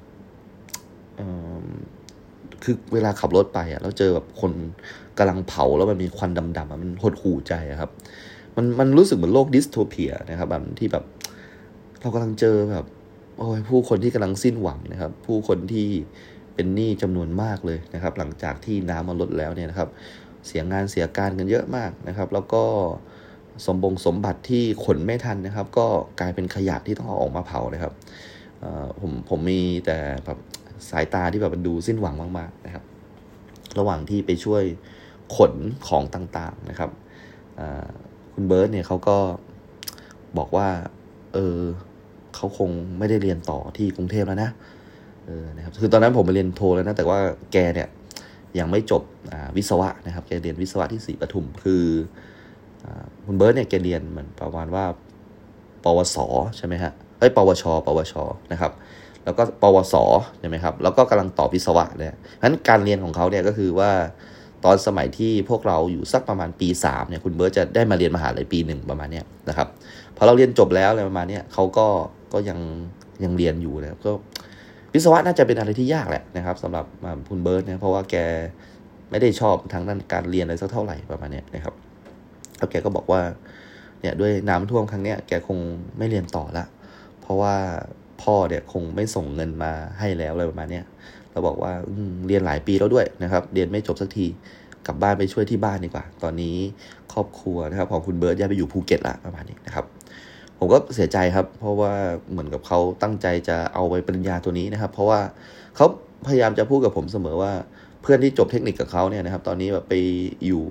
Speaker 1: คือเวลาขับรถไปอะแล้วเจอแบบคนกำลังเผาแล้วมันมีควันดำๆมันหดหู่ใจครับ มันมันรู้สึกเหมือนโลกดิสโทเปียนะครับแบบที่แบบ เรากำลังเจอแบบโอ้ยผู้คนที่กำลังสิ้นหวังนะครับ ผู้คนที่ เป็นหนี้จำนวนมากเลยนะครับ หลังจากที่น้ำมันลดแล้วเนี่ยนะครับ เสียงานเสียการกันเยอะมากนะครับ แล้วก็สมบงสมบัติที่ขนไม่ทันนะครับ ก็กลายเป็นขยะที่ต้องเอาออกมาเผานะครับผมผมมีแต่แบบสายตาที่แบบมันดูสิ้นหวังมากๆนะครับ ระหว่างที่ไปช่วยขนของต่างๆนะครับคุณเบิร์ตเนี่ยเขาก็บอกว่า เออเขาคงไม่ได้เรียนต่อที่กรุงเทพแล้วนะเออนะครับคือตอนนั้นผมไปเรียนโทแล้วนะ แต่ว่าแกเนี่ยยังไม่จบวิศวะนะครับแกเรียนวิศวะที่ศรีปทุม คือคุณเบิร์ตเนี่ยแกเรียนเหมือนประมาณว่า ปวสใช่ไหมฮะเอ้ยปวช ปวชนะครับแล้วก็ปวสใช่ไหมครับแล้วก็กำลังต่อวิศวะเนี่ยเพราะฉะนั้นการเรียนของเขาเนี่ยก็คือว่าตอนสมัยที่พวกเราอยู่สักประมาณปี3เนี่ยคุณเบิร์ตจะได้มาเรียนมหาลัยปีหนึ่งประมาณเนี้ยนะครับพอเราเรียนจบแล้วอะไรประมาณเนี้ยเขาก็ก็ยังยังเรียนอยู่นะก็ วิศวะน่าจะเป็นอะไรที่ยากแหละนะครับสำหรับคุณเบิร์ตเนี่ยเพราะว่าแกไม่ได้ชอบทางด้านการเรียนอะไรสักเท่าไหร่ประมาณนี้นะครับแล้วแกก็บอกว่าเนี่ยด้วยน้ำท่วมครั้งเนี้ยแกคงไม่เรียนต่อละ เพราะว่าพ่อเนี่ยคงไม่ส่งเงินมาให้แล้วอะไรประมาณนี้เราบอกว่าเรียนหลายปีแล้วด้วยนะครับ เรียนไม่จบสักทีกลับบ้านไปช่วยที่บ้านดีกว่า ตอนนี้ครอบครัวนะครับของคุณเบิร์ตย้ายไปอยู่ภูเก็ตละประมาณนี้นะครับ ผมก็เสียใจครับ เพราะว่าเหมือนกับเขาตั้งใจจะเอาไปปริญญาตัวนี้นะครับ เพราะว่าเขาพยายามจะพูดกับผมเสมอว่าเพื่อนที่จบเทคนิคกับเขาเนี่ยนะครับ ตอนนี้แบบไปอยู่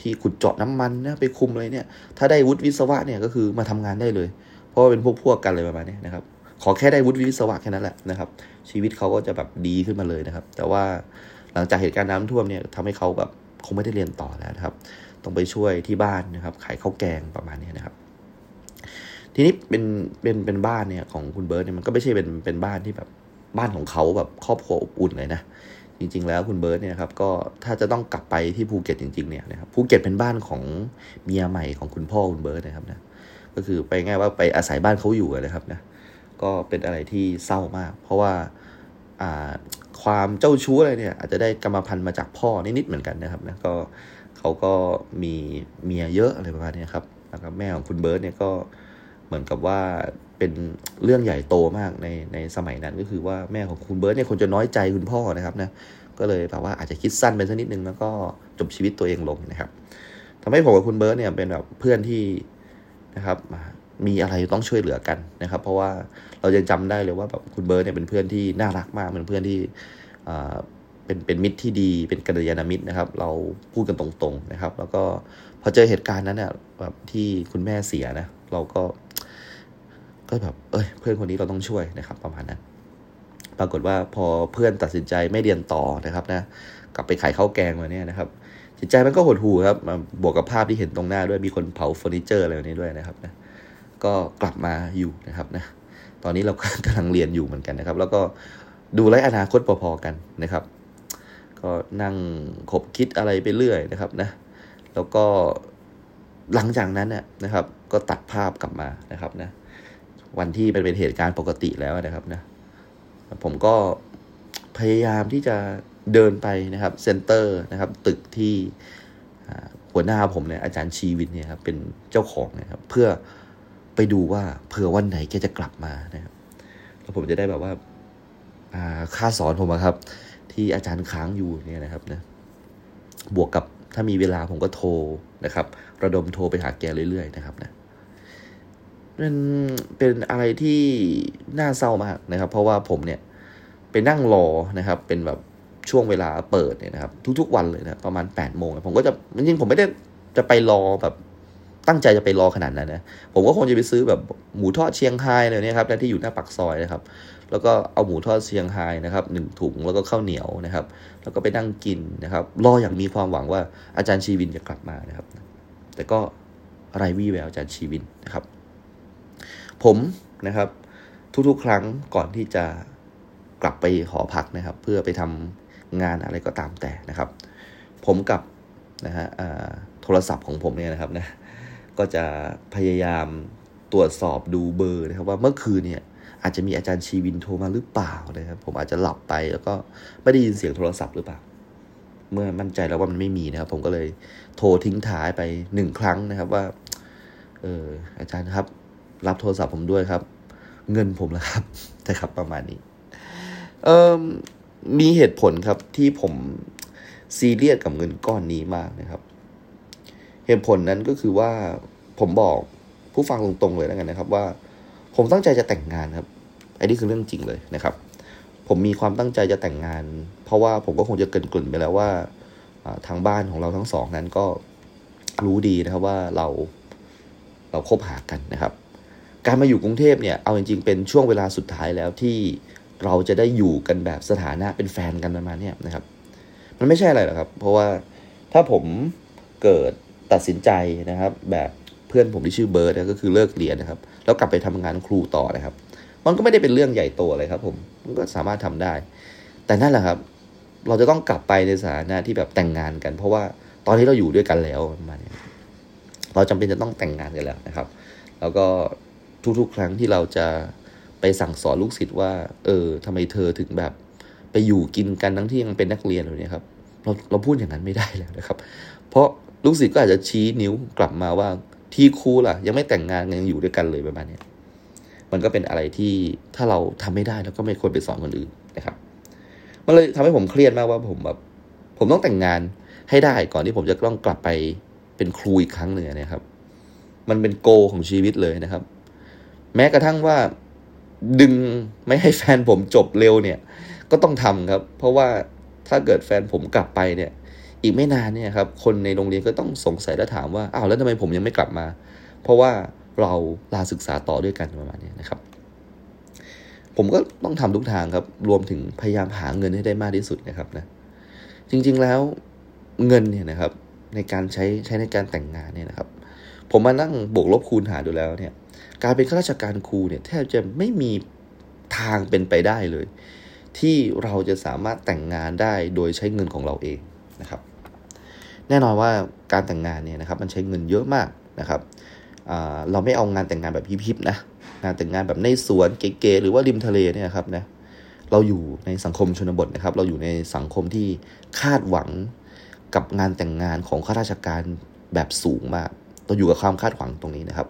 Speaker 1: ที่ขุดเจาะน้ำมันนะไปคุมอะไรเนี่ย ถ้าได้วุฒิวิศวะเนี่ยก็คือมาทำงานได้เลย เพราะว่าเป็นพวกพวกกันเลยประมาณนี้นะครับ ขอแค่ได้วุฒิวิศวะแค่นั้นแหละนะครับ ชีวิตเขาก็จะแบบดีขึ้นมาเลยนะครับ แต่ว่าหลังจากเหตุการณ์น้ำท่วมเนี่ยทำให้เขาแบบคงไม่ได้เรียนต่อแล้วนะครับ ต้องไปช่วยที่บ้านนะครับ ขายข้าวแกงประมาณนี้นะครับ ทีนี้เป็นเป็นเป็นบ้านเนี่ยของคุณเบิร์ตเนี่ยมันก็ไม่ใช่เป็นเป็นบ้านที่แบบบ้านของเขาแบบครอบครัวอบอุ่นเลยนะจริง ๆ แล้วคุณเบิร์ตเนี่ยครับก็ถ้าจะต้องกลับไปที่ภูเก็ตจริง ๆเนี่ยนะครับภูเก็ตเป็นบ้านของเมียใหม่ของคุณพ่อคุณเบิร์ตนะครับนะก็คือพูดง่ายว่าไปอาศัยบ้านเขาอยู่นะครับนะก็เป็นอะไรที่เศร้ามาก เพราะว่าความเจ้าชู้อะไรเนี่ยอาจจะได้กรรมพันธุ์มาจากพ่อนิดๆเหมือนกันนะครับนะก็เขาก็มีเมียเยอะอะไรประมาณนี้ครับแล้วก็แม่ของคุณเบิร์ตเนี่ยก็ เหมือนกับว่าเป็นเรื่องใหญ่โตมากในในสมัยนั้นก็คือว่าแม่ของคุณเบิร์ตเนี่ยคนจะน้อยใจคุณพ่อนะครับนะก็เลยแบบว่าอาจจะคิดสั้นไปสักนิดนึงแล้วก็จบชีวิตตัวเองลงนะครับทำให้ผมกับคุณเบิร์ตเนี่ยเป็นแบบเพื่อนที่นะครับมีอะไรต้องช่วยเหลือกันนะครับ เพราะว่าเราจะจำได้เลยว่าแบบคุณเบิร์ตเนี่ยเป็นเพื่อนที่น่ารักมากเป็นเพื่อนที่เป็นเป็นมิตรที่ดีเป็นกัลยาณมิตรนะครับ เราพูดกันตรงๆนะครับ แล้วก็พอเจอเหตุการณ์นั้นเนี่ยแบบที่คุณแม่เสียนะเราก็ ก็แบบเอ้ยเพื่อนคนนี้เราต้องช่วยนะครับประมาณนั้นปรากฏว่าพอเพื่อนตัดสินใจไม่เรียนต่อนะครับนะกลับไปขายข้าวแกงมาเนี่ยนะครับจิตใจมันก็หดหู่ครับบวกกับภาพที่เห็นตรงหน้าด้วยมีคนเผาเฟอร์นิเจอร์อะไรแบบนี้ด้วยนะครับนะก็กลับมาอยู่นะครับนะตอนนี้เรากำลังเรียนอยู่เหมือนกันนะครับ แล้วก็ดูไร้อนาคตพอๆกันนะครับ ก็นั่งขบคิดอะไรไปเรื่อยนะครับนะแล้วก็หลังจากนั้นเนี่ยนะครับ ก็ตัดภาพกลับมานะครับนะ วันที่เป็นเป็นเหตุการณ์ปกติแล้วนะครับนะ ผมก็พยายามที่จะเดินไปนะครับ center นะครับ ตึกที่หัวหน้าผมเนี่ยอาจารย์ชีวินเนี่ยครับเป็นเจ้าของนะครับ เพื่อไปดูว่าเผื่อวันไหนแกจะกลับมานะครับ แล้วผมจะได้แบบว่าค่าสอนผมครับ ที่อาจารย์ค้างอยู่เนี่ยนะครับนะบวกกับถ้ามีเวลาผมก็โทรนะครับ ระดมโทรไปหาแกเรื่อยๆนะครับนะ เป็นเป็นอะไรที่น่าเศร้ามากนะครับ เพราะว่าผมเนี่ยไปนั่งรอนะครับ เป็นแบบช่วงเวลาเปิดเนี่ยนะครับ ทุกๆ วันเลยนะประมาณ8ปดโมงผมก็จะจริงๆผมไม่ได้จะไปรอแบบตั้งใจจะไปรอขนาดนั้นนะ ผมก็คงจะไปซื้อแบบหมูทอดเชียงไฮ้เลยเนี่ยครับที่อยู่หน้าปักซอยนะครับ แล้วก็เอาหมูทอดเชียงไฮ้นะครับหนึ่งถุงแล้วก็ข้าวเหนียวนะครับ แล้วก็ไปนั่งกินนะครับ รออย่างมีความหวังว่าอาจารย์ชีวินจะกลับมานะครับ แต่ก็ไรวี่แววอาจารย์ชีวินนะครับ ผมนะครับทุกๆ ครั้งก่อนที่จะกลับไปหอพักนะครับ เพื่อไปทำงานอะไรก็ตามแต่นะครับ ผมกับนะฮะโทรศัพท์ของผมเนี่ยนะครับนะก็จะพยายามตรวจสอบดูเบอร์นะครับ ว่าเมื่อคืนเนี่ยอาจจะมีอาจารย์ชีวินโทรมาหรือเปล่านะครับ ผมอาจจะหลับไปแล้วก็ไม่ได้ยินเสียงโทรศัพท์หรือเปล่า เมื่อมั่นใจแล้วว่ามันไม่มีนะครับ ผมก็เลยโทรทิ้งท้ายไปหนึ่งครั้งนะครับว่า เอออาจารย์ครับ รับโทรศัพท์ผมด้วยครับ เงินผมล้วครับนะครับประมาณนี้ เออมีเหตุผลครับที่ผมซีเรียสกับเงินก้อนนี้มากนะครับ เหตุผลนั้นก็คือว่าผมบอกผู้ฟังตรงๆเลยแล้วกันนะครับ ว่า ผมตั้งใจจะแต่งงานครับไอ้นี่คือเรื่องจริงเลยนะครับ ผมมีความตั้งใจจะแต่งงาน เพราะว่าผมก็คงจะเกินกลุ่นไปแล้วว่าทางบ้านของเราทั้งสองนั้นก็รู้ดีนะครับว่าเราเราคบหากันนะครับ การมาอยู่กรุงเทพเนี่ยเอาจริงๆเป็นช่วงเวลาสุดท้ายแล้วที่เราจะได้อยู่กันแบบสถานะเป็นแฟนกันประมาณนี้นะครับ มันไม่ใช่อะไรหรอกครับ เพราะว่าถ้าผมเกิดตัดสินใจนะครับ แบบเพื่อนผมที่ชื่อเบิร์ดก็คือเลิกเรียนนะครับ แล้วกลับไปทำงานครูต่อนะครับ มันก็ไม่ได้เป็นเรื่องใหญ่โตเลยครับ ผมมันก็สามารถทำได้ แต่นั่นแหละครับ เราจะต้องกลับไปในสถานะที่แบบแต่งงานกัน เพราะว่าตอนนี้เราอยู่ด้วยกันแล้วประมาณนี้เราจำเป็นจะต้องแต่งงานกันแล้วนะครับ แล้วก็ ทุกๆ ครั้งที่เราจะไปสั่งสอนลูกศิษย์ว่า เออทำไมเธอถึงแบบ ไปอยู่กินกันทั้งที่ยังเป็นนักเรียนอยู่เนี่ยครับเราเราพูดอย่างนั้นไม่ได้แล้วนะครับ เพราะลูกศิษย์ก็อาจจะชี้นิ้วกลับมาว่าที่ครูล่ะ ยังไม่แต่งงานยังอยู่ด้วยกันเลยประมาณนี้มันก็เป็นอะไรที่ถ้าเราทำไม่ได้เราก็ไม่ควรไปสอนคนอื่นนะครับมันเลยทำให้ผมเครียดมากว่าผมแบบผมต้องแต่งงานให้ได้ก่อนที่ผมจะต้องกลับไปเป็นครูอีกครั้งหนึ่งนะครับ มันเป็นโกของชีวิตเลยนะครับ แม้กระทั่งว่าดึงไม่ให้แฟนผมจบเร็วเนี่ย ก็ต้องทำครับ เพราะว่าถ้าเกิดแฟนผมกลับไปเนี่ย อีกไม่นานเนี่ยครับ คนในโรงเรียนก็ต้องสงสัยและถามว่าอ้าวแล้วทำไมผมยังไม่กลับมา เพราะว่าเราลาศึกษาต่อด้วยกันประมาณนี้นะครับ ผมก็ต้องทำทุกทางครับ รวมถึงพยายามหาเงินให้ได้มากที่สุดนะครับนะ จริงๆแล้วเงินเนี่ยนะครับ ในการใช้ใช้ในการแต่งงานเนี่ยนะครับ ผมมานั่งบวกลบคูณหารดูแล้วเนี่ย การเป็นข้าราชการครูเนี่ยแทบจะไม่มีทางเป็นไปได้เลย ที่เราจะสามารถแต่งงานได้โดยใช้เงินของเราเองนะครับ แน่นอนว่าการแต่งงานเนี่ยนะครับมันใช้เงินเยอะมากนะครับเราไม่เอางานแต่งงานแบบพิบๆนะงานแต่งงานแบบในสวนเก๋ๆหรือว่าริมทะเลเนี่ยครับนะเราอยู่ในสังคมชนบทนะครับ เราอยู่ในสังคมที่คาดหวังกับงานแต่งงานของข้าราชการแบบสูงมากเราอยู่กับความคาดหวังตรงนี้นะครับ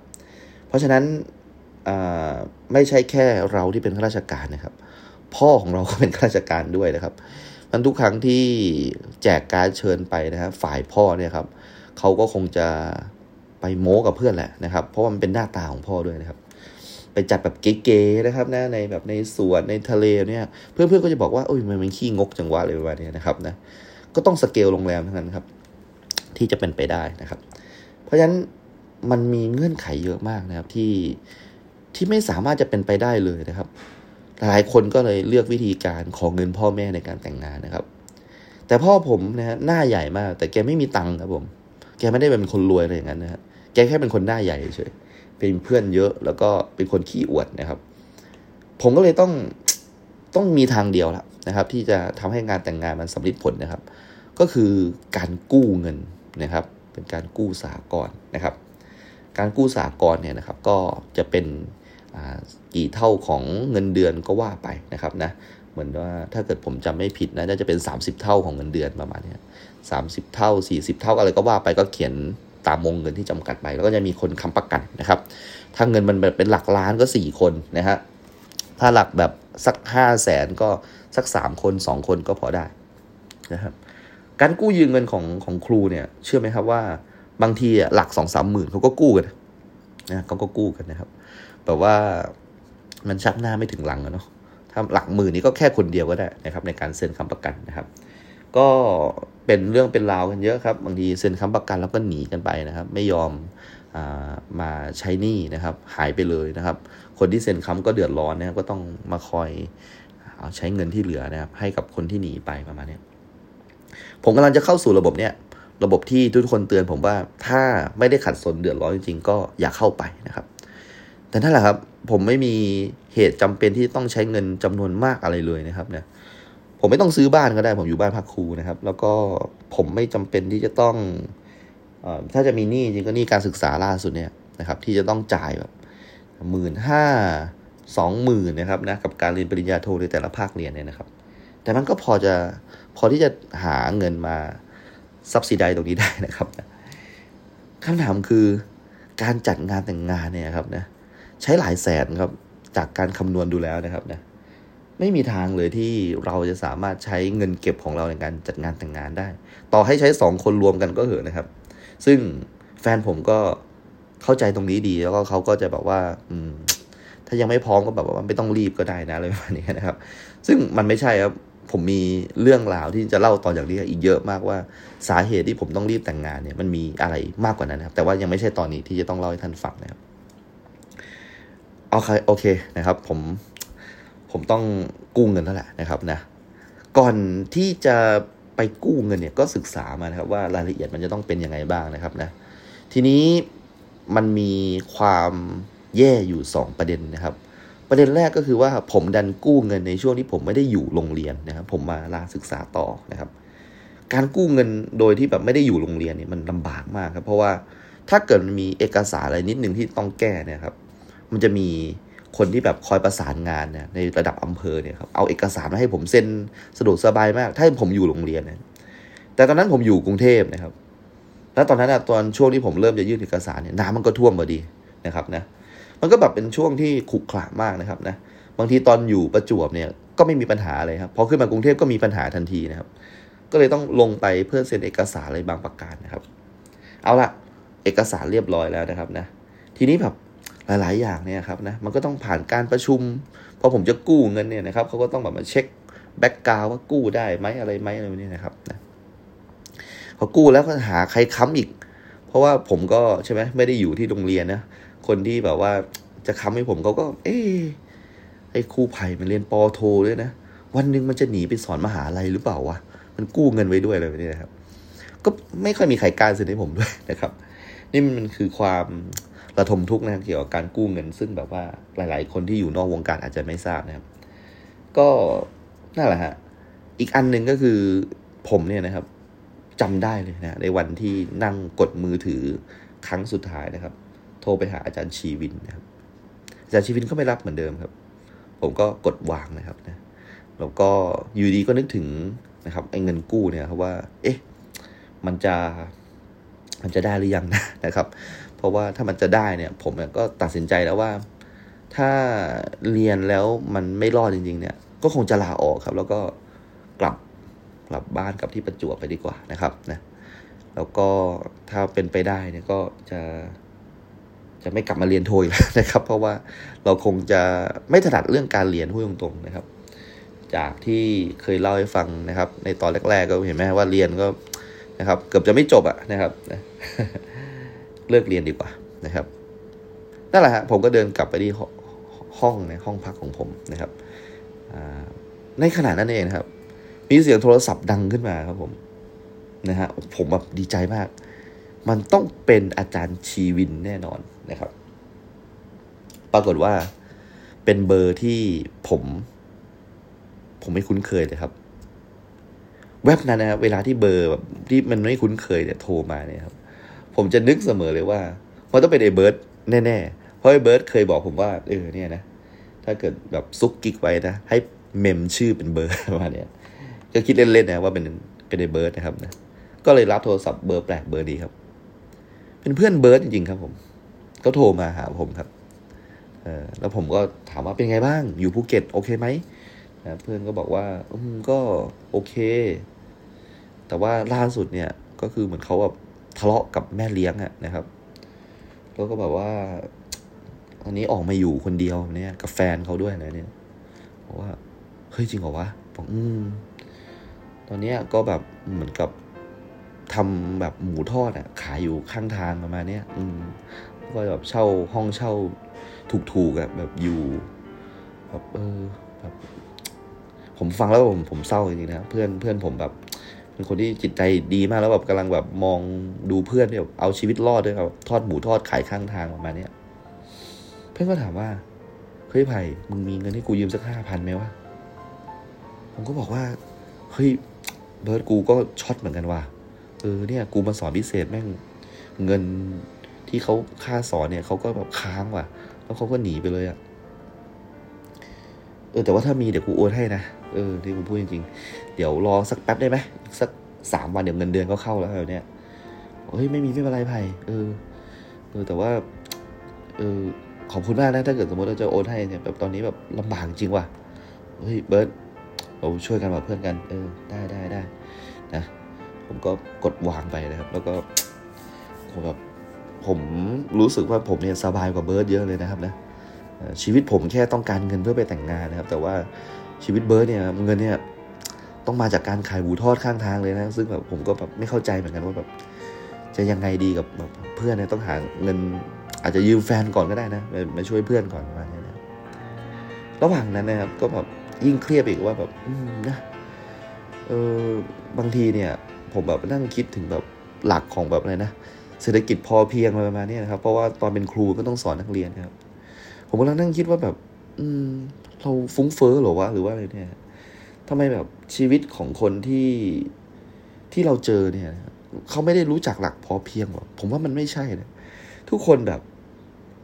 Speaker 1: เพราะฉะนั้นไม่ใช่แค่เราที่เป็นข้าราชการนะครับ พ่อของเราก็เป็นข้าราชการด้วยนะครับมันทุกครั้งที่แจกการเชิญไปนะครับฝ่ายพ่อเนี่ยครับเขาก็คงจะไปโม้กับเพื่อนแหละนะครับ เพราะมันเป็นหน้าตาของพ่อด้วยนะครับ ไปจัดแบบเก๋ๆนะครับนะในแบบในสวนในทะเลเนี่ย เพื่อนๆก็จะบอกว่าโอ้ยมันเป็นขี้งกจังหวะเลยประมาณนี้นะครับนะก็ต้องสเกลโรงแรมเทั้งนั้นครับ ที่จะเป็นไปได้นะครับ เพราะฉะนั้น มันมีเงื่อนไขเยอะมากนะครับที่ที่ไม่สามารถจะเป็นไปได้เลยนะครับ หลายคนก็เลยเลือกวิธีการของเงินพ่อแม่ในการแต่งงานนะครับ แต่พ่อผมนะฮะหน้าใหญ่มาก แต่แกไม่มีตังค์ครับผม แกไม่ได้เป็นคนรวยอะไรอย่างนั้นนะฮะแกแค่เป็นคนหน้าใหญ่เฉยเป็นเพื่อนเยอะ แล้วก็เป็นคนขี้อวดนะครับ ผมก็เลยต้องต้องมีทางเดียวละนะครับ ที่จะทำให้งานแต่งงานมันสำเร็จผลนะครับ ก็คือการกู้เงินนะครับ เป็นการกู้สากลนะครับ การกู้สากลเนี่ยนะครับก็จะเป็นกี่เท่าของเงินเดือนก็ว่าไปนะครับนะเหมือนว่าถ้าเกิดผมจำไม่ผิดนะน่าจะเป็น 30 เท่าของเงินเดือนประมาณนี้สามสิบเท่า 40 เท่าอะไรก็ว่าไปก็เขียนตามวงเงินที่จำกัดไป แล้วก็จะมีคนค้ำประกันนะครับ ถ้าเงินมันแบบเป็นหลักล้านก็ 4 คนนะฮะถ้าหลักแบบสัก 5 0 0แสนก็สัก 3 คน 2 คนก็พอได้นะครับการกู้ยืมเงินของของครูเนี่ยเชื่อไหมครับว่า บางทีหลักสองสามหมื่นเขาก็กู้กันนะเขาก็กู้กันนะครับแบบว่ามันชักหน้าไม่ถึงหลังอะเนาะถ้าหลักหมื่นนี้ก็แค่คนเดียวก็ได้นะครับ ในการเซ็นคำประกันนะครับ ก็เป็นเรื่องเป็นราวกันเยอะครับ บางทีเซ็นค้ำประกันแล้วก็หนีกันไปนะครับ ไม่ยอมามาใช้หนี้นะครับ หายไปเลยนะครับ คนที่เซ็นค้ำก็เดือดร้อนนะครับก็ต้องมาคอยเอาใช้เงินที่เหลือนะครับ ให้กับคนที่หนีไปประมาณนี้ผมกำลังจะเข้าสู่ระบบเนี้ย ระบบที่ทุกคนเตือนผมว่าถ้าไม่ได้ขัดสนเดือดร้อนจริงๆก็อย่าเข้าไปนะครับ แต่นั่นแหละครับ ผมไม่มีเหตุจำเป็นที่ต้องใช้เงินจำนวนมากอะไรเลยนะครับเนี่ยผมไม่ต้องซื้อบ้านก็ได้ ผมอยู่บ้านพักครูนะครับ แล้วก็ผมไม่จำเป็นที่จะต้องอถ้าจะมีหนี้จริงก็หนี้การศึกษาล่าสุดเนี่ยนะครับ ที่จะต้องจ่ายแบบหมื่นห้าสองหมื่นนะครับนะกับการเรียนปริญญาโทในแต่ละภาคเรียนเนี่ยนะครับ แต่มันก็พอจะพอที่จะหาเงินมา ซับซิได้ตรงนี้ได้นะครับคำถามคือการจัดงานแต่งงานเนี่ยครับนะใช้หลายแสนครับจากการคำนวณดูแล้วนะครับนะไม่มีทางเลยที่เราจะสามารถใช้เงินเก็บของเราในการจัดงานแต่งงานได้ ต่อให้ใช้สองคนรวมกันก็เหอะนะครับ ซึ่งแฟนผมก็เข้าใจตรงนี้ดีแล้วก็เขาก็จะแบบว่า อืม ถ้ายังไม่พร้อมก็แบบว่าไม่ต้องรีบก็ได้นะอะไรประมาณนี้นะครับ ซึ่งมันไม่ใช่ครับ ผมมีเรื่องราวที่จะเล่าตอนอย่างนี้อีกเยอะมากว่าสาเหตุที่ผมต้องรีบแต่งงานเนี่ยมันมีอะไรมากกว่านั้นนะครับ แต่ว่ายังไม่ใช่ตอนนี้ที่จะต้องเล่าให้ท่านฟังนะครับโอเคโอเคนะครับ ผมผมต้องกู้เงินแล้วแหละนะครับนะ ก่อนที่จะไปกู้เงินเนี่ยก็ศึกษามานะครับว่ารายละเอียดมันจะต้องเป็นยังไงบ้างนะครับนะ ทีนี้มันมีความแย่อยู่ 2 ประเด็นนะครับ ประเด็นแรกก็คือว่าผมดันกู้เงินในช่วงที่ผมไม่ได้อยู่โรงเรียนนะครับ ผมมาลาศึกษาต่อนะครับ การกู้เงินโดยที่แบบไม่ได้อยู่โรงเรียนเนี่ยมันลำบากมากครับ เพราะว่าถ้าเกิดมันมีเอกสารอะไรนิดนึงที่ต้องแก้เนี่ยครับ มันจะมีคนที่แบบคอยประสานงานเนี่ยในระดับอำเภอเนี่ยครับเอาเอกสารมาให้ผมเซ็นสะดวกสบายมาก ถ้าผมอยู่โรงเรียนนะแต่ตอนนั้นผมอยู่กรุงเทพนะครับ แล้วตอนนั้นตอนช่วงที่ผมเริ่มจะยื่นเอกสารเนี่ยน้ำมันก็ท่วมพอดีนะครับนะ มันก็แบบเป็นช่วงที่ขรุขระมากนะครับนะบางทีตอนอยู่ประจวบเนี่ยก็ไม่มีปัญหาอะไรครับพอขึ้นมากรุงเทพก็มีปัญหาทันทีนะครับ ก็เลยต้องลงไปเพื่อเซ็นเอกสารอะไรบางประการนะครับ เอาละเอกสารเรียบร้อยแล้วนะครับนะ ทีนี้แบบหลาย ๆ อย่างเนี่ยครับนะมันก็ต้องผ่านการประชุมพอผมจะกู้เงินเนี่ยนะครับเขาก็ต้องแบบมาเช็คแบ็กกราวว่ากู้ได้ไหมอะไรไหมอะไรนี้นะครับนะพอกู้แล้วก็หาใครค้ำอีก เพราะว่าผมก็ใช่ไหมไม่ได้อยู่ที่โรงเรียนนะ คนที่แบบว่าจะค้ำให้ผมเขาก็ เอ๊ไอ้ครูไผ่มันเรียนปอโทด้วยนะวันหนึ่งมันจะหนีไปสอนมหาลัยหรือเปล่าวะมันกู้เงินไว้ด้วยอะไรแบบนี้นะครับ ก็ไม่ค่อยมีใครกล้าซื้อให้ผมด้วยนะครับ นี่มันคือความระทมทุกข์นะครับเกี่ยวกับการกู้เงิน ซึ่งแบบว่าหลาย ๆ คนที่อยู่นอกวงการอาจจะไม่ทราบนะครับ ก็นั่นแหละฮะอีกอันหนึ่งก็คือผมเนี่ยนะครับจำได้เลยนะในวันที่นั่งกดมือถือครั้งสุดท้ายนะครับ ทรไปหาอาจารย์ชีวินนะครับ อาจารย์ชีวินก็ไม่รับเหมือนเดิมครับ ผมก็กดวางนะครับนะแล้วก็อยู่ดีก็นึกถึงนะครับไอ้เงินกู้เนี่ยครับว่า เอ๊ะ มันจะมันจะได้หรือยังนะนะครับ เพราะว่าถ้ามันจะได้เนี่ย ผมก็ตัดสินใจแล้วว่า ถ้าเรียนแล้วมันไม่รอดจริง ๆ เนี่ย ก็คงจะลาออกครับ แล้วก็กลับกลับบ้านกลับที่ประจวบไปดีกว่านะครับนะแล้วก็ถ้าเป็นไปได้เนี่ยก็จะ จะไม่กลับมาเรียนโทอีกนะครับ เพราะว่าเราคงจะไม่ถนัดเรื่องการเรียนพูดตรงๆนะครับ จากที่เคยเล่าให้ฟังนะครับ ในตอนแรก ๆ ก็เห็นไหมว่าเรียนก็นะครับ เกือบจะไม่จบอะนะครับเลิกเรียนดีกว่านะครับนั่นแหละฮะผมก็เดินกลับไปที่ห้องในห้องพักของผมนะครับในขณะนั้นเองครับ มีเสียงโทรศัพท์ดังขึ้นมาครับผมนะฮะผมแบบดีใจมาก มันต้องเป็นอาจารย์ชีวินแน่นอนนะครับ ปรากฏว่าเป็นเบอร์ที่ผม ผมไม่คุ้นเคยเลยครับ แวบนั้นนะครับเวลาที่เบอร์แบบที่มันไม่คุ้นเคยเนี่ยโทรมาเนี่ยครับ ผมจะนึกเสมอเลยว่ามันต้องเป็นไอ้เบิร์ดแน่ๆ เพราะไอ้เบิร์ดเคยบอกผมว่าเออเนี่ยนะถ้าเกิดแบบซุกกิ๊กไว้นะให้เมมชื่อเป็นเบอร์ประมาณนี้ก็คิดเล่นๆนะว่าเป็นเป็นไอ้เบิร์ดนะครับนะก็เลยรับโทรศัพท์เบอร์แปลกเบอร์นี้ครับ เป็นเพื่อนเบิร์ดจริงๆครับผมก็โทรมาหาผมครับเออแล้วผมก็ถามว่าเป็นไงบ้าง อยู่ภูเก็ตโอเคไหมนะเพื่อนก็บอกว่าอืมก็โอเค แต่ว่าล่าสุดเนี่ยก็คือเหมือนเขาแบบทะเลาะกับแม่เลี้ยงอะนะครับ แล้วก็แบบว่า ตอนนี้ออกมาอยู่คนเดียวเนี่ย กับแฟนเขาด้วยนะเนี่ยบอกว่าเฮ้ยจริงเหรอวะบอกอืม ตอนนี้ก็แบบเหมือนกับ ทำแบบหมูทอดอะ ขายอยู่ข้างทางประมาณเนี้ยอืมก็แบบเช่าห้องเช่าถูกๆอะแบบอยู่แบบเออแบบผมฟังแล้วผมผมเศร้าจริงๆนะเพื่อนเพื่อนผมแบบเป็นคนที่จิตใจดีมากแล้วแบบกำลังแบบมองดูเพื่อนแบบเอาชีวิตรอดด้วยครับทอดหมูทอดขายข้างทางประมาณเนี้ยเพื่อนก็ถามว่าเฮ้ยไผ่มึงมีเงินให้กูยืมสักห้าพันไหมวะผมก็บอกว่าเฮ้ยเบิร์ดกูก็ช็อตเหมือนกันว่ะ เออเนี่ยกูมาสอนพิเศษแม่งเงินที่เขาค่าสอนเนี่ยเขาก็แบบค้างว่ะ แล้วเขาก็หนีไปเลยอะเออแต่ว่าถ้ามีเดี๋ยวกูโอนให้นะเออที่กูพูดจริงๆเดี๋ยวรอสักแป๊บได้ไหมสักสามวันเดี๋ยวเงินเดือนก็เข้าแล้วเนี่ยเฮ้ยไม่มีไม่เป็นไรไผ่เออเออแต่ว่าเออขอบคุณมากนะถ้าเกิดสมมติเราจะโอนให้เนี่ยแบบตอนนี้แบบลำบากจริงว่ะเฮ้ยเบิร์ตเราช่วยกันแบบเพื่อนกัน เออได้ได้ได้นะ ผมก็กดวางไปนะครับ แล้วก็ผมแบบผมรู้สึกว่าผมเนี่ยสบายกว่าเบิร์ดเยอะเลยนะครับนะชีวิตผมแค่ต้องการเงินเพื่อไปแต่งงานนะครับ แต่ว่าชีวิตเบิร์ดเนี่ยเงินเนี่ยต้องมาจากการขายหมูทอดข้างทางเลยนะ ซึ่งแบบผมก็แบบไม่เข้าใจเหมือนกันว่าแบบจะยังไงดีกับแบบเพื่อนเนี่ยต้องหาเงิน อาจจะยืมแฟนก่อนก็ได้นะมาช่วยเพื่อนก่อนประมาณนี้นะระหว่างนั้นนะครับก็แบบยิ่งเครียดอีกว่าแบบนะเออบางทีเนี่ย ผมแบบนั่งคิดถึงแบบหลักของแบบอะไรนะเศรษฐกิจพอเพียงอะไรประมาณนี้นะครับ เพราะว่าตอนเป็นครูก็ต้องสอนนักเรียนครับ ผมกำลังนั่งคิดว่าแบบ อืม เราฟุ้งเฟ้อหรอวะหรือว่าอะไรเนี่ยทำไมแบบชีวิตของคนที่ที่เราเจอเนี่ยเขาไม่ได้รู้จักหลักพอเพียงหรอผมว่ามันไม่ใช่นะทุกคนแบบ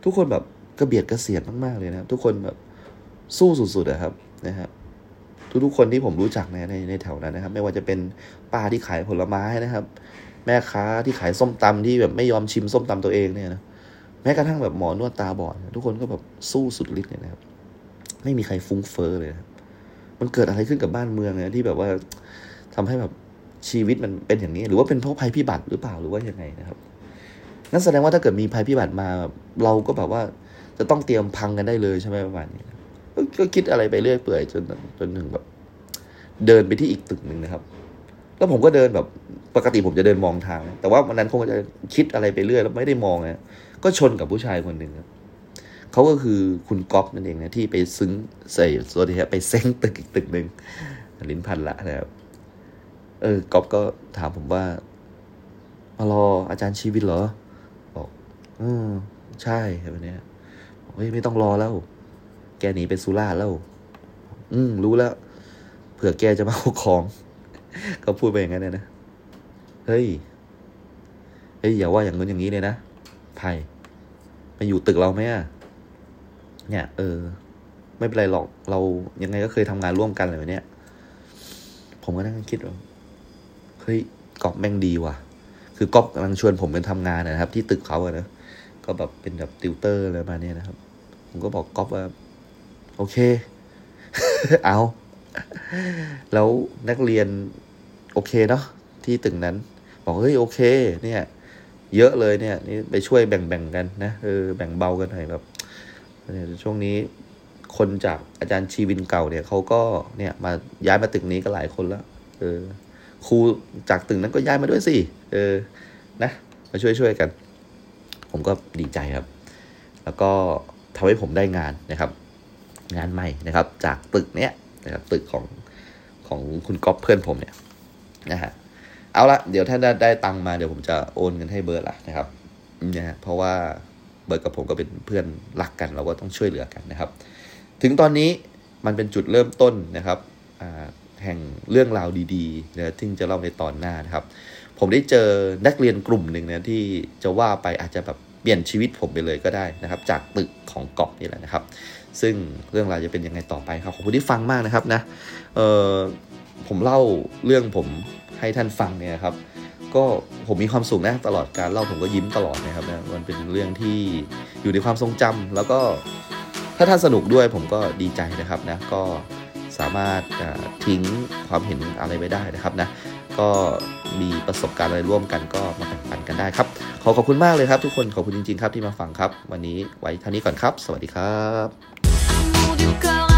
Speaker 1: ทุกคนแบบกระเบียดกระเสียดมากๆเลยนะครับ ทุกคนแบบสู้สุดๆนะครับนะครับ ทุกๆคนที่ผมรู้จักในในในแถวนั้นนะครับ ไม่ว่าจะเป็นป้าที่ขายผลไม้นะครับ แม่ค้าที่ขายส้มตำที่แบบไม่ยอมชิมส้มตำตัวเองเนี่ยนะแม้กระทั่งแบบหมอนวดตาบอดทุกคนก็แบบสู้สุดฤทธิ์เนี่ยนะครับ ไม่มีใครฟุ้งเฟ้อเลยครับมันเกิดอะไรขึ้นกับบ้านเมืองเนี่ยที่แบบว่าทำให้แบบชีวิตมันเป็นอย่างนี้ หรือว่าเป็นเพราะภัยพิบัติหรือเปล่าหรือว่ายังไงนะครับนั่นแสดงว่าถ้าเกิดมีภัยพิบัติมาเราก็แบบว่าจะต้องเตรียมพังกันได้เลยใช่ไหมประมาณนี้ ก็คิดอะไรไปเรื่อยเปื่อยจนจนถึงแบบ เดินไปที่อีกตึกหนึ่งนะครับ แล้วผมก็เดินแบบปกติผมจะเดินมองทาง แต่ว่าวันนั้นคงจะคิดอะไรไปเรื่อยแล้วไม่ได้มองนะก็ชนกับผู้ชายคนหนึ่งครับเขาก็คือคุณก๊อฟนั่นเองนะที่ไปซึ้งใส่โซเดียไปเซ้งตึกอีกตึกหนึ่งลิ้นพันละนะครับ เออก๊อฟก็ถามผมว่ามารออาจารย์ชีวิตเหรอบอกอืมใช่แบบนี้เฮ้ยไม่ต้องรอแล้ว แกหนีไปสุราแล้ว อืมรู้แล้ว เผื่อแกจะมาเอาของ ก็พูดไปอย่างนั้นนะ เฮ้ย เฮ้ยอย่าว่าอย่างนู้นอย่างนี้เลยนะไผ่มาอยู่ตึกเราไหมอะ เนี่ย เออ ไม่เป็นไรหรอก เรายังไงก็เคยทำงานร่วมกันอะไรแบบเนี้ยผมก็นั่งคิดว่า เฮ้ยกอบแม่งดีว่ะ คือก๊อฟกำลังชวนผมไปทำงานนะครับ ที่ตึกเขาอะนะ ก็แบบเป็นแบบติวเตอร์อะไรมาเนี่ยนะครับ ผมก็บอกก๊อฟว่า อเค เอา แล้วนักเรียนโอเคเนาะที่ตึกนั้น บอกเฮ้ยโอเค เนี่ย เยอะเลยเนี่ย นี่ไปช่วยแบ่งๆกันนะเออแบ่งเบากันหน่อยแบบช่วงนี้คนจากอาจารย์ชีวินเก่าเนี่ยเขาก็เนี่ยมาย้ายมาตึกนี้ก็หลายคนแล้วเออครูจากตึกนั้นก็ย้ายมาด้วยสิเออนะ มาช่วยช่วยกัน ผมก็ดีใจครับ แล้วก็ทำให้ผมได้งานนะครับ งานใหม่นะครับ จากตึกเนี้ยนะครับตึกของของคุณก๊อฟเพื่อนผมเนี่ยนะฮะเอาละเดี๋ยวถ้าได้ได้ตังมาเดี๋ยวผมจะโอนเงินให้เบิร์ดละนะครับนะฮะเพราะว่าเบิร์ดกับผมก็เป็นเพื่อนรักกัน เราก็ต้องช่วยเหลือกันนะครับ ถึงตอนนี้มันเป็นจุดเริ่มต้นนะครับแห่งเรื่องราวดีๆนะที่จะเล่าในตอนหน้านะครับ ผมได้เจอนักเรียนกลุ่มหนึ่งนะที่จะว่าไปอาจจะแบบเปลี่ยนชีวิตผมไปเลยก็ได้นะครับ จากตึกของกอบนี่แหละนะครับ ซึ่งเรื่องราวจะเป็นยังไงต่อไปครับขอบคุณที่ฟังมากนะครับนะเออผมเล่าเรื่องผมให้ท่านฟังเนี่ยครับ ก็ผมมีความสุขนะตลอดการเล่าผมก็ยิ้มตลอดนะครับนะมันเป็นเรื่องที่อยู่ในความทรงจำแล้วก็ถ้าท่านสนุกด้วยผมก็ดีใจนะครับนะก็สามารถทิ้งความเห็นอะไรไปได้นะครับนะก็มีประสบการณ์อะไรร่วมกันก็มาแบ่งปันกันได้ครับ ขอขอบคุณมากเลยครับทุกคนขอบคุณจริง ๆ ครับที่มาฟังครับ วันนี้ไว้เท่านี้ก่อนครับ สวัสดีครับ du corps.